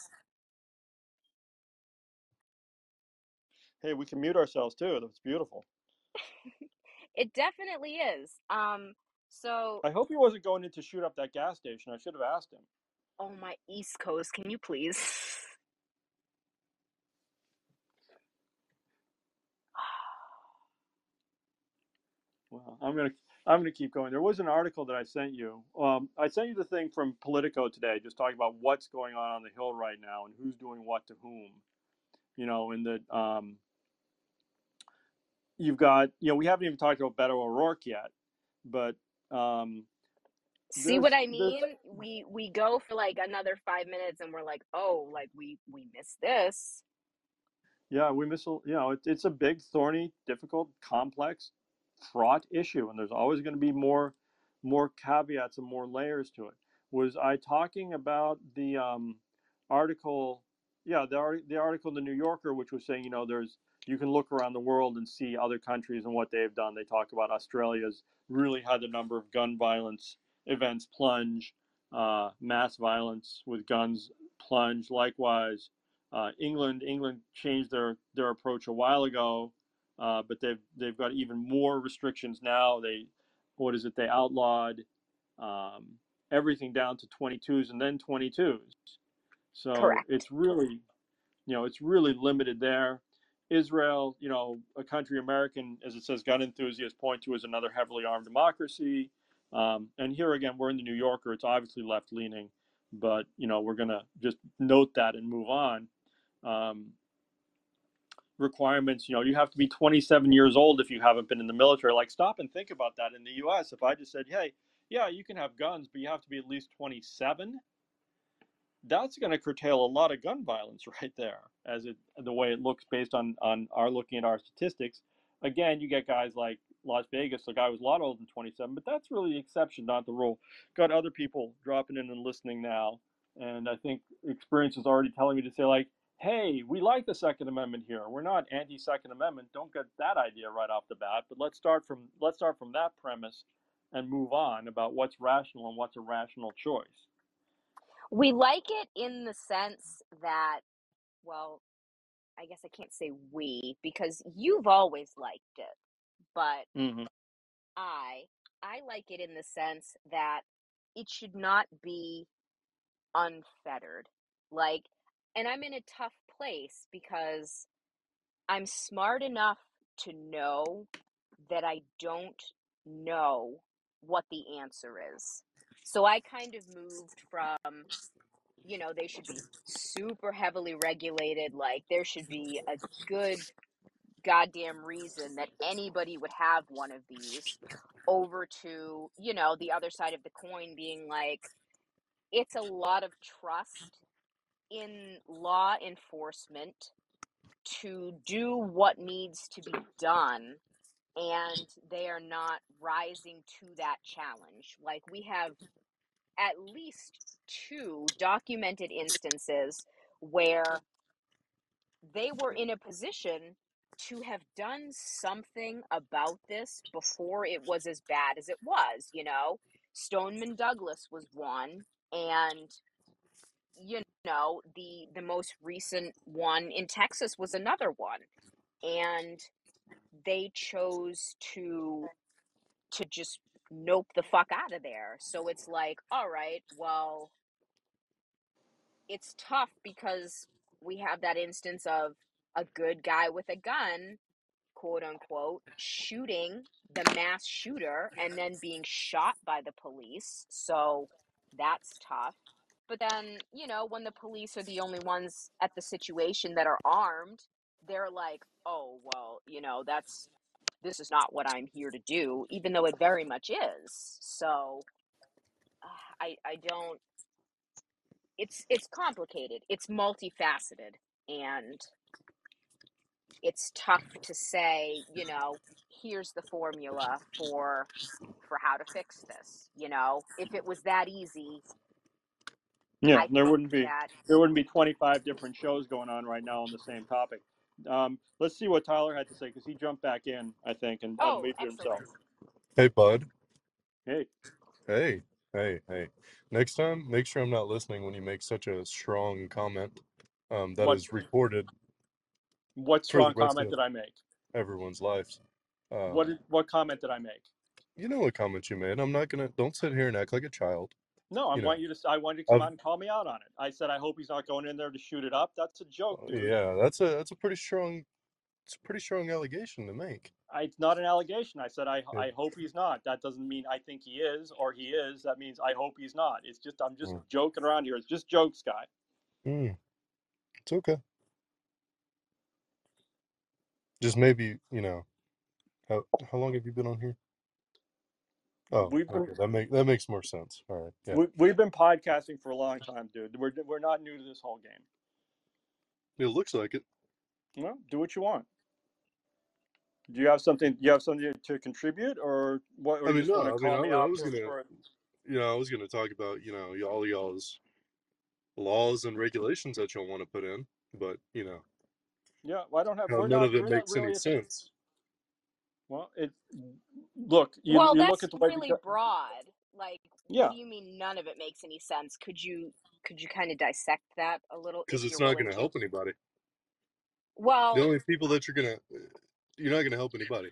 hey, we can mute ourselves too. That's beautiful. It definitely is. Um, so, I hope he wasn't going in to shoot up that gas station. I should have asked him. Oh my East Coast, can you please? Well, I'm gonna I'm gonna keep going. There was an article that I sent you. Um, I sent you the thing from Politico today, just talking about what's going on on the Hill right now and who's doing what to whom. You know, and the um, you've got you know we haven't even talked about Beto O'Rourke yet, but um, See what I mean? We we go for like another five minutes and we're like, oh, like we we missed this. yeah we miss you know it, it's a big thorny difficult complex fraught issue and there's always going to be more more caveats and more layers to it was i talking about the um, article yeah the, the article in the new yorker which was saying you know there's you can look around the world and see other countries and what they've done they talk about australia's really had the number of gun violence events plunge uh, mass violence with guns plunge likewise uh, England England changed their their approach a while ago, uh, but they've they've got even more restrictions now. They what is it? They outlawed um, everything down to 22s and then 22s. So Correct. it's really you know it's really limited there. Israel, you know, a country American, as it says, gun enthusiasts point to as another heavily armed democracy. Um, and here again, we're in the New Yorker. It's obviously left leaning, but you know we're gonna just note that and move on um, requirements. You know, you have to be 27 years old if you haven't been in the military. Like, stop and think about that in the U.S. If I just said, "Hey, yeah, you can have guns, but you have to be at least 27," that's going to curtail a lot of gun violence right there, as it the way it looks based on on our looking at our statistics. Again, you get guys like Las Vegas. The guy was a lot older than 27, but that's really the exception, not the rule. Got other people dropping in and listening now, and I think experience is already telling me to say like, hey, we like the Second Amendment here. We're not anti-Second Amendment. Don't get that idea right off the bat. But let's start from let's start from that premise and move on about what's rational and what's a rational choice. We like it in the sense that, well, I guess I can't say we because you've always liked it, but hmm I I like it in the sense that it should not be unfettered. Like, and I'm in a tough place because I'm smart enough to know that I don't know what the answer is. So I kind of moved from you know, they should be super heavily regulated. Like, there should be a good goddamn reason that anybody would have one of these over to, you know, the other side of the coin being like, it's a lot of trust in law enforcement to do what needs to be done and they are not rising to that challenge. Like we have at least two documented instances where they were in a position to have done something about this before it was as bad as it was, you know. Stoneman Douglas was one and you know, the the most recent one in Texas was another one. And they chose to to just nope the fuck out of there. So it's like, all right, well, it's tough because we have that instance of a good guy with a gun, quote unquote, shooting the mass shooter and then being shot by the police. So that's tough. But then, you know, when the police are the only ones at the situation that are armed, they're like, oh, well, you know, that's this is not what I'm here to do, even though it very much is. So uh, I I don't it's it's complicated. It's multifaceted and it's tough to say, you know, here's the formula for for how to fix this, you know. If it was that easy, Yeah, I there wouldn't be that there wouldn't be 25 different shows going on right now on the same topic. Um, let's see what Tyler had to say because he jumped back in, I think, and oh, unmuted himself. Hey, bud. Hey, Hey, hey, hey. Next time, make sure I'm not listening when you make such a strong comment um, that what is recorded what strong comment did I make? everyone's lives. What Um, did, what comment did I make? you know what comment you made. I'm not gonna. Don't sit here and act like a child. No, I You want know, you to. I want you to come I've, out and call me out on it. I said I hope he's not going in there to shoot it up. That's a joke, uh, dude. yeah, that's a that's a pretty strong, it's a pretty strong allegation to make. I, it's not an allegation. I said I It, I hope he's not. That doesn't mean I think he is or he is. That means I hope he's not. It's just I'm just mm, joking around here. It's just jokes, guy. mm, it's okay. Just maybe you know how how long have you been on here? Oh, We've been okay. That make that makes more sense. All right. Yeah. we, we've been podcasting for a long time, dude. We're we're not new to this whole game. It looks like it. Well, do what you want. Do you have something? Do you have something to contribute, or what? Or I you mean, just want no. to I mean, call I, me I out was for gonna, for? you know, I was gonna talk about, you know, all y'all's laws and regulations that y'all want to put in, but you know, Yeah, well, I don't have. Oh, how none not. of it makes any really. A, sense. well, it. Look, you Well, you look at the way. really beca- broad. Like, Yeah, what do you mean none of it makes any sense? Could you could you kind of dissect that a little Because it's not gonna help anybody. Well, the only people that you're gonna, you're not gonna help anybody.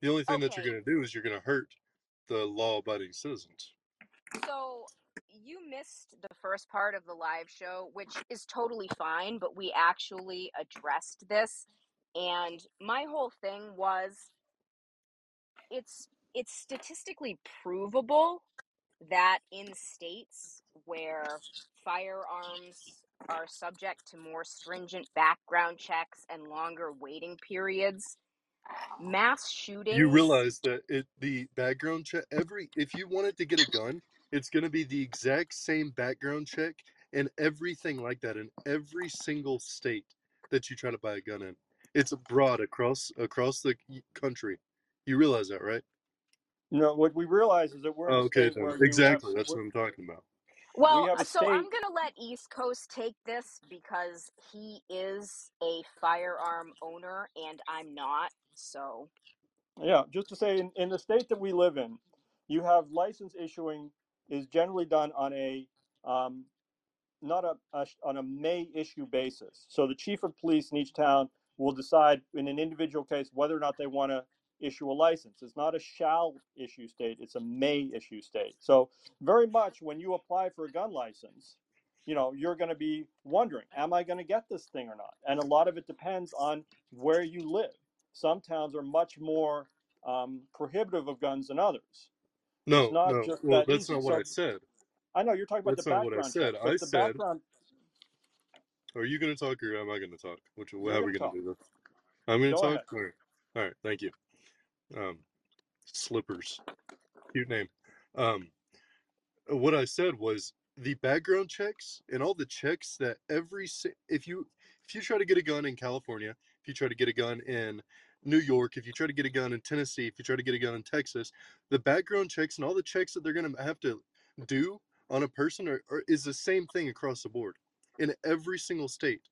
The only thing that you're gonna do is you're gonna hurt the law-abiding citizens. So you missed the first part of the live show, which is totally fine, but we actually addressed this. And my whole thing was it's it's statistically provable that in states where firearms are subject to more stringent background checks and longer waiting periods, mass shootings You realize that it the background check every if you wanted to get a gun, it's gonna be the exact same background check and everything like that in every single state that you try to buy a gun in. It's broad across across the country. You realize that, right? no. What we realize is that we're in a oh, Okay, state then where you have. exactly. That's what I'm talking about. Well, have a so I'm going to let East Coast take this because he is a firearm owner and I'm not. So, Yeah, just to say, in, in the state that we live in, you have license issuing is generally done on a um, not a, a on a may issue basis. So the chief of police in each town will decide in an individual case whether or not they want to issue a license. It's not a shall issue state; it's a may issue state. So very much when you apply for a gun license, you know you're going to be wondering, am I going to get this thing or not? And a lot of it depends on where you live. Some towns are much more um, prohibitive of guns than others. It's No, not no. just Well, that that's easy. not what So I said. I know you're talking about the That's not what I background said. check, I but the said background Are you gonna talk or am I gonna talk? Which You're how are we gonna gonna talk. do this? I'm gonna Go talk. ahead. All right. All right. Thank you. Um, slippers, cute name. Um, what I said was the background checks and all the checks that every si- if you if you try to get a gun in California, if you try to get a gun in New York, if you try to get a gun in Tennessee, if you try to get a gun in Texas, the background checks and all the checks that they're going to have to do on a person are, are, is the same thing across the board in every single state.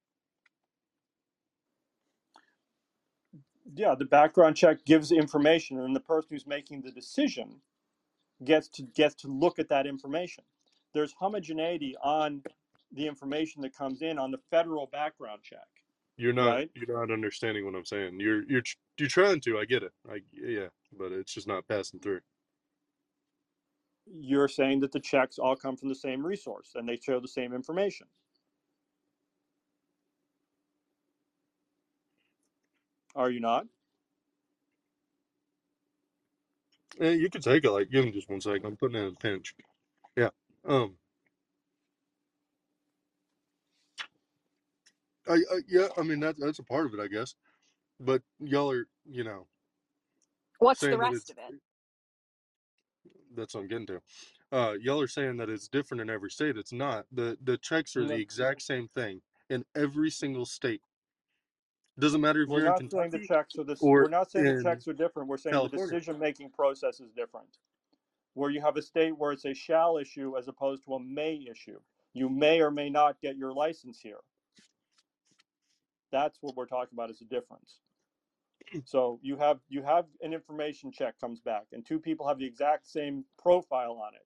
Yeah, the background check gives information, and the person who's making the decision gets to gets to look at that information. There's homogeneity on the information that comes in on the federal background check. You're not Right. you're not understanding what I'm saying. You're you're you're trying to. I get it. I yeah, but it's just not passing through. You're saying that the checks all come from the same resource and they show the same information. Are you not? Eh, you could take it. Like, give me just one second. I'm putting in a pinch. Yeah. Um. I, I yeah. I mean that's that's a part of it, I guess. But y'all are you know What's saying the that rest it's of it? that's what I'm getting to. Uh, y'all are saying that it's different in every state. It's not. the The checks are the No. exact same thing in every single state. Doesn't matter if We're you're in not saying the Kentucky checks are this. We're not saying the in checks are different. We're saying the California. decision making process is different. Where you have a state where it's a shall issue as opposed to a may issue. You may or may not get your license here. That's what we're talking about as a difference. So you have you have an information check comes back, and two people have the exact same profile on it.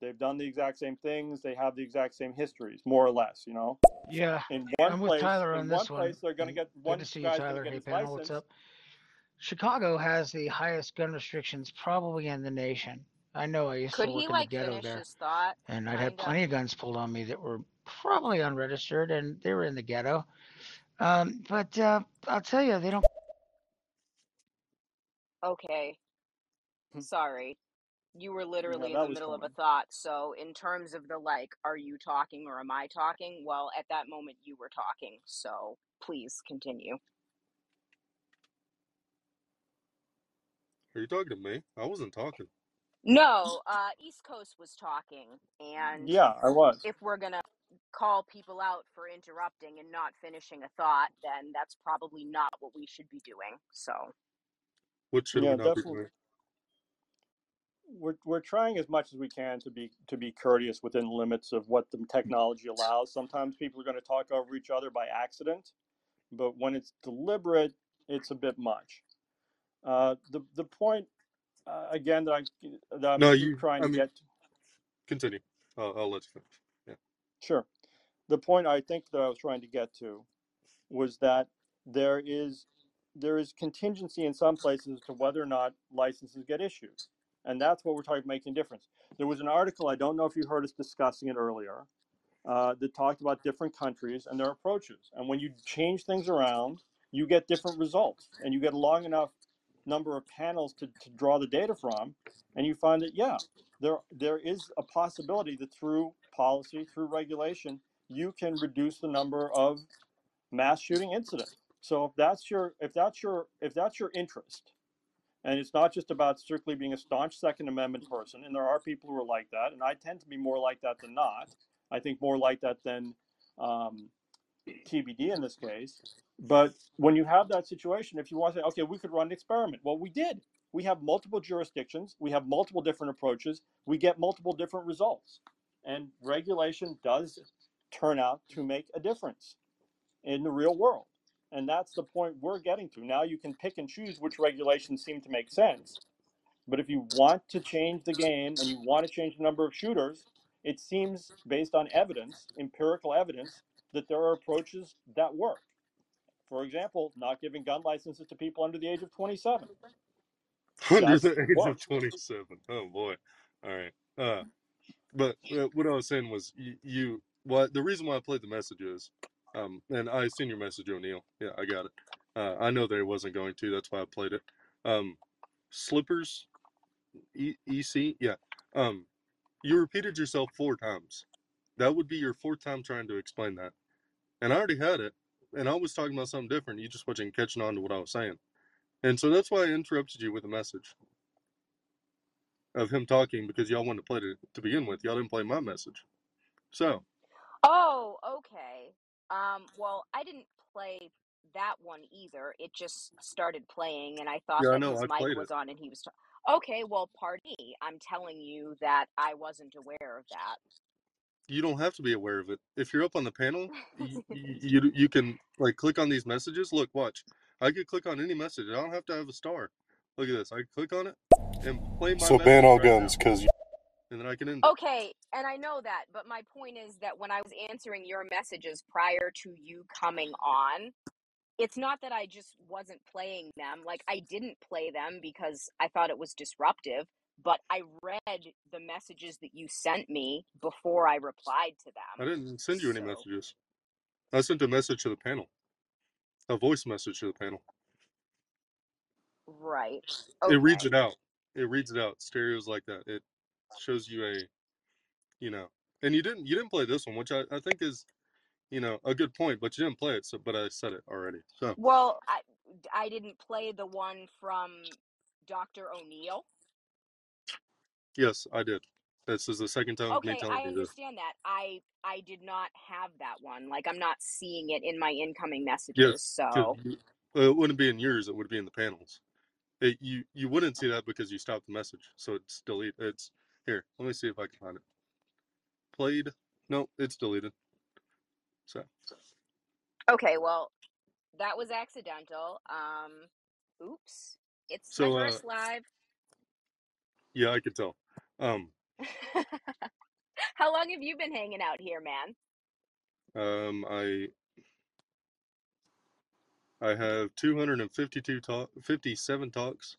They've done the exact same things. They have the exact same histories, more or less. You know, Yeah, in one I'm with place, Tyler on one this one. place they're going to and get Good one to see you, guy's Tyler. get Hey, his panel, what's up? Chicago has the highest gun restrictions probably in the nation. I know I used Could to work he in the like ghetto there, his thought? and I'd had plenty of guns pulled on me that were probably unregistered, and they were in the ghetto. Um, but uh, I'll tell you, they don't. Okay. Sorry. You were Yeah, literally in that the was middle of a fine. thought. So, in terms of the like, are you talking or am I talking? Well, at that moment, you were talking. So, please continue. Are you talking to me? I wasn't talking. No, uh, East Coast was talking. And Yeah, I was. if we're going to call people out for interrupting and not finishing a thought, then that's probably not what we should be doing. So, What should Yeah, we not be definitely. doing? We're we're trying as much as we can to be to be courteous within the limits of what the technology allows. Sometimes people are going to talk over each other by accident, but when it's deliberate, it's a bit much. Uh, the the point uh, again that I that I'm No, keep you. trying I to mean, get continue. I'll, I'll let you finish. Yeah. Sure. The point I think that I was trying to get to was that there is there is contingency in some places to whether or not licenses get issued, and that's what we're talking about making a difference. There was an article I don't know if you heard us discussing it earlier uh, that talked about different countries and their approaches, and when you change things around, you get different results, and you get a long enough number of panels to, to draw the data from, and you find that yeah, there there is a possibility that through policy, through regulation, you can reduce the number of mass shooting incidents. So if that's your if that's your if that's your interest, and it's not just about strictly being a staunch Second Amendment person, and there are people who are like that, and I tend to be more like that than not. I think more like that than um, TBD in this case. But when you have that situation, if you want to say, okay, we could run an experiment, well, we did. We have multiple jurisdictions, we have multiple different approaches, we get multiple different results. And regulation does turn out to make a difference in the real world. And that's the point we're getting to. Now you can pick and choose which regulations seem to make sense. But if you want to change the game and you want to change the number of shooters, it seems based on evidence, empirical evidence, that there are approaches that work. For example, not giving gun licenses to people under the age of 27. Under That's the age of 27. Oh boy. All right. Uh, but uh, what I was saying was you, you what the reason why I played the message is, um, and I seen your message, O'Neill. Yeah, I got it. Uh, I know it wasn't going to. That's why I played it. Um, slippers, e- EC. Yeah. Um, you repeated yourself four times. That would be your fourth time trying to explain that. and I already had it, and I was talking about something different. You just wasn't catching on to what I was saying, and so that's why I interrupted you with a message of him talking because y'all wanted to play it to begin with. Y'all didn't play my message, so Oh, okay. Um, well, I didn't play that one either. It just started playing, and I thought yeah, I that know his I mic played it. was on and he was. Ta- okay, well, pardon me. I'm telling you that I wasn't aware of that. You don't have to be aware of it. If you're up on the panel, you you, you can like click on these messages. Look, watch. I could click on any message. I don't have to have a star. Look at this. I click on it and play my So message ban all right now, guns, because and then I can end it. Okay, and I know that, but my point is that when I was answering your messages prior to you coming on, it's not that I just wasn't playing them. Like I didn't play them because I thought it was disruptive, but I read the messages that you sent me before I replied to them. I didn't send you any So, messages. I sent a message to the panel, a voice message to the panel. right. It reads Okay. it out. It reads it out. Stereos like that. It shows you a, you know, and you didn't you didn't play this one, which I, I think is, you know, a good point. But you didn't play it. So, but I said it already. So Well, I I didn't play the one from Dr. O'Neill. yes, I did. This is the second time of me Okay, telling I you this. understand that. I I did not have that one. Like I'm not seeing it in my incoming messages. because So, well, it wouldn't be in yours. It would be in the panels. It, you you wouldn't see that because you stopped the message. So it's delete. It's here. Let me see if I can find it. Played. No, it's deleted. So okay, well, that was accidental. Um oops. It's my so uh first live. yeah, I could tell. Um How long have you been hanging out here, man? um I I have 252 talk 57 talks.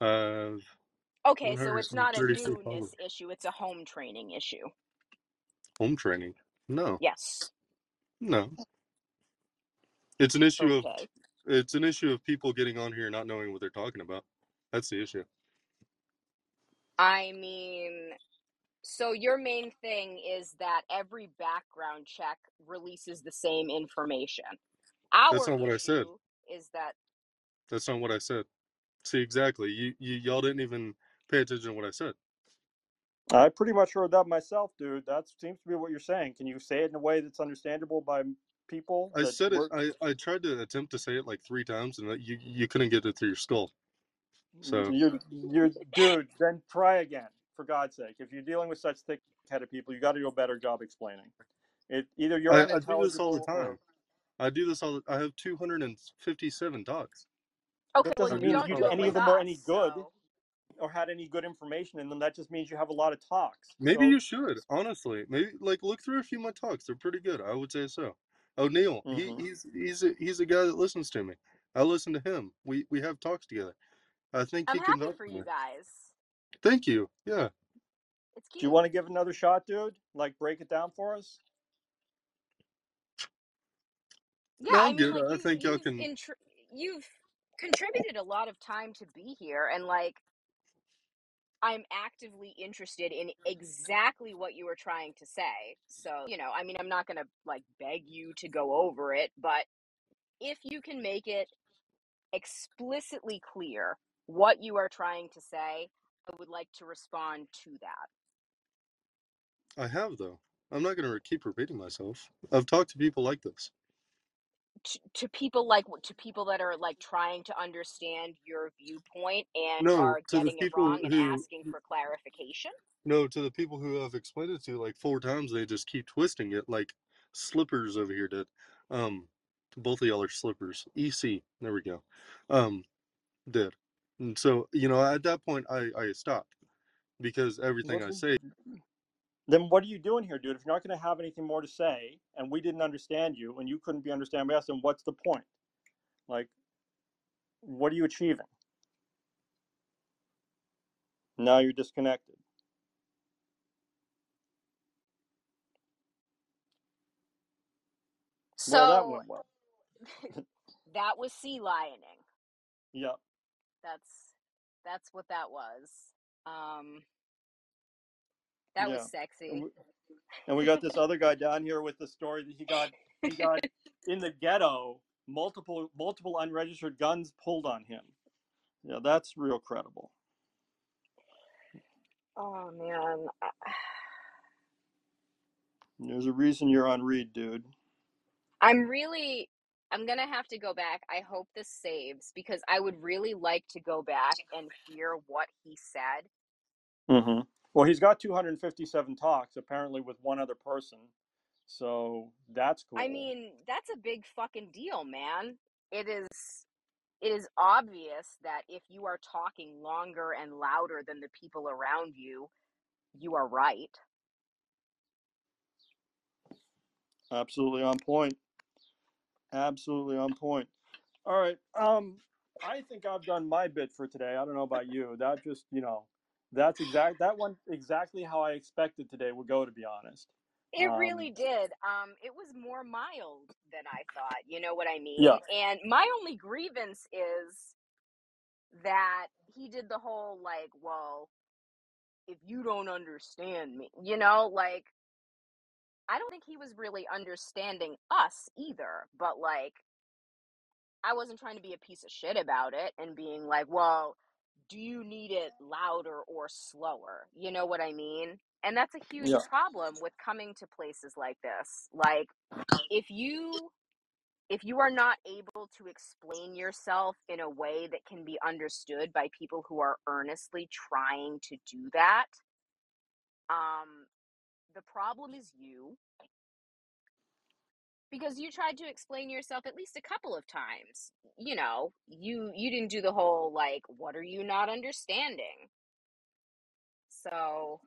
I have Okay, so it's not a 136 followers. newness issue, it's a home training issue. Home training. No, Yes. no. It's an issue of Okay. it's an issue of people getting on here not knowing what they're talking about. That's the issue. I mean, so your main thing is that every background check releases the same information. That's Our not what I said. issue is that That's not what I said. See exactly. You, you y'all didn't even pay attention to what I said. I pretty much heard that myself, dude. That seems to be what you're saying. Can you say it in a way that's understandable by people? I That said it. I, I tried to attempt to say it like three times, and you you couldn't get it through your skull. Mm, so You, you're, dude. Then try again, for God's sake. If you're dealing with such thick-headed people, you got to do a better job explaining. It either you're I, I do this all the time. or I do this all. The, I have 257 dogs. okay, that well doesn't I you do mean this don't you do any of them are any good so or had any good information in them. That just means you have a lot of talks. Maybe So, you should honestly. Maybe like look through a few of my talks. They're pretty good. I would say so. O'Neill, he mhm. he's he's a, he's a guy that listens to me. I listen to him. We we have talks together. I think I'm he can happy vouch for for you guys. Thank you. Yeah. It's do you want to give another shot, dude? Like break it down for us? Yeah, No, I I'm mean good. like I you think y'all you've can. intr- you've contributed a lot of time to be here and like I'm actively interested in mm-hmm. exactly what you were trying to say. So, you know, I mean, I'm not going to like beg you to go over it, but if you can make it explicitly clear what you are trying to say, I would like to respond to that. I have though. I'm not gonna keep repeating myself. I've talked to people like this. To, to people like to people that are like trying to understand your viewpoint and No, are to the getting it wrong and asking for clarification. no, to the people who I've explained it to like four times, they just keep twisting it like slippers over here did. Um, both of y'all are slippers. EC. There we go. Um, did. And so you know, at that point, I I stopped because everything Well, I say. Then what are you doing here, dude? If you're not going to have anything more to say, and we didn't understand you, and you couldn't be understood by us, then what's the point? Like, what are you achieving? Now you're disconnected. Well, that went well. that was sea lioning. Yep. That's that's what that was. Um that was Yeah. And sexy. we, and we got this other guy down here with the story that he got he got in the ghetto multiple multiple unregistered guns pulled on him. Yeah, that's real credible. Oh man. There's a reason you're on read, dude. I'm really I'm gonna have to go back. I hope this saves because I would really like to go back and hear what he said. Mm-hmm. Well, he's got 257 talks apparently with one other person, so that's cool. I mean, that's a big fucking deal, man. It is it is obvious that if you are talking longer and louder than the people around you, you are right. absolutely on point. Absolutely on point. All right. Um, I think I've done my bit for today. I don't know about you. That just you know, that's exact. That one exactly how I expected today would go. To be honest. It Um, really did. Um, it was more mild than I thought. You know what I mean? Yeah. And my only grievance is that he did the whole like, well, if you don't understand me, you know, like I don't think he was really understanding us either, but like I wasn't trying to be a piece of shit about it and being like, well, do you need it louder or slower? You know what I mean? And that's a huge Yeah. problem with coming to places like this. Like if you if you are not able to explain yourself in a way that can be understood by people who are earnestly trying to do that, um the problem is you because you tried to explain yourself at least a couple of times you know you you didn't do the whole like what are you not understanding so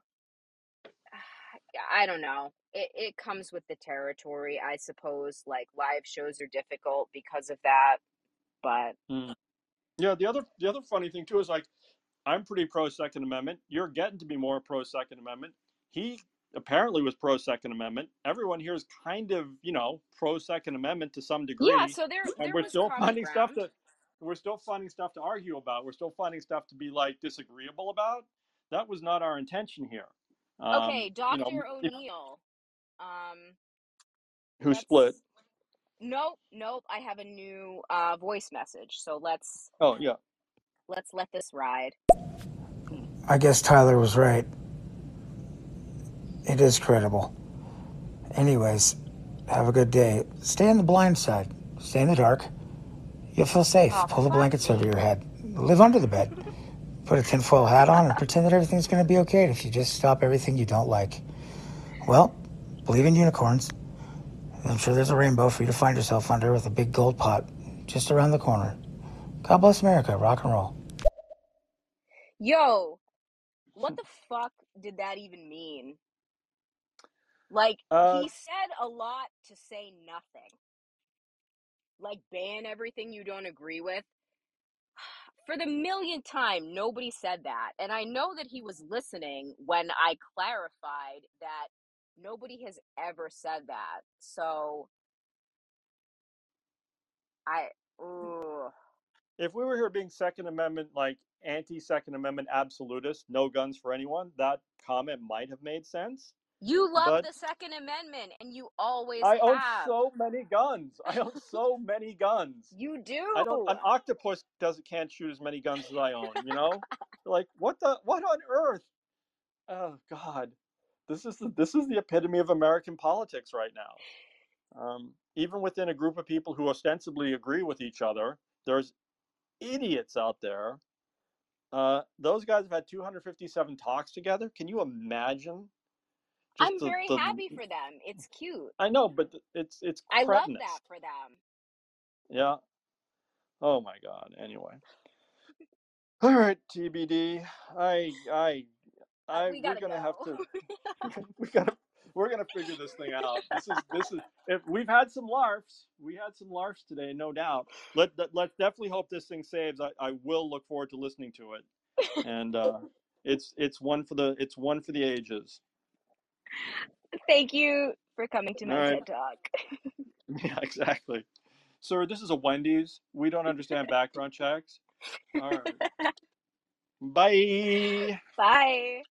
i don't know it, it comes with the territory i suppose like live shows are difficult because of that but Mm. Yeah. The other the other funny thing too is like I'm pretty pro Second Amendment. You're getting to be more pro Second Amendment. He apparently was pro Second Amendment. Everyone here is kind of you know pro Second Amendment to some degree. yeah so there and we're was still common finding stuff ground to we're still finding stuff to argue about we're still finding stuff to be like disagreeable about that was not our intention here um okay you know dr if- o'neill um who let's split nope nope i have a new uh voice message so let's oh yeah let's let this ride I guess Tyler was right. It is credible. Anyways, have a good day. Stay on the blind side. Stay in the dark. You'll feel safe. Oh, Pull the blankets over your head. Live under the bed. Put a tinfoil hat on and pretend that everything's going to be okay if you just stop everything you don't like. Well, believe in unicorns. I'm sure there's a rainbow for you to find yourself under with a big gold pot just around the corner. God bless America. Rock and roll. Yo, what the fuck did that even mean? Like, Uh, he said a lot to say nothing. Like, ban everything you don't agree with. For the millionth time, nobody said that. And I know that he was listening when I clarified that nobody has ever said that. So, I. Ugh. if we were here being second amendment like anti-second amendment absolutist no guns for anyone that comment might have made sense You love But- the Second Amendment, and you always i own have. so many guns i own so many guns You do. I don't. An octopus doesn't can't shoot as many guns as I own. You know, like what the what on earth? Oh God, this is the this is the epitome of American politics right now. Um, even within a group of people who ostensibly agree with each other, there's idiots out there. Uh, those guys have had 257 talks together. Can you imagine? I'm the- very the- happy for them. It's cute. I know, but it's it's I love that for them. Yeah. Oh my God. Anyway. All right, TBD. I I Uh, I we we're gotta gonna have to we gotta we're gonna figure this thing out. This is this is if we've had some larfs. We had some larfs today, no doubt. Let let let's definitely hope this thing saves. I, I will look forward to listening to it. And uh it's it's one for the it's one for the ages. Thank you for coming to my right. TED Talk. Yeah, exactly. Sir, this is a Wendy's. We don't understand background checks. All right. Bye. Bye.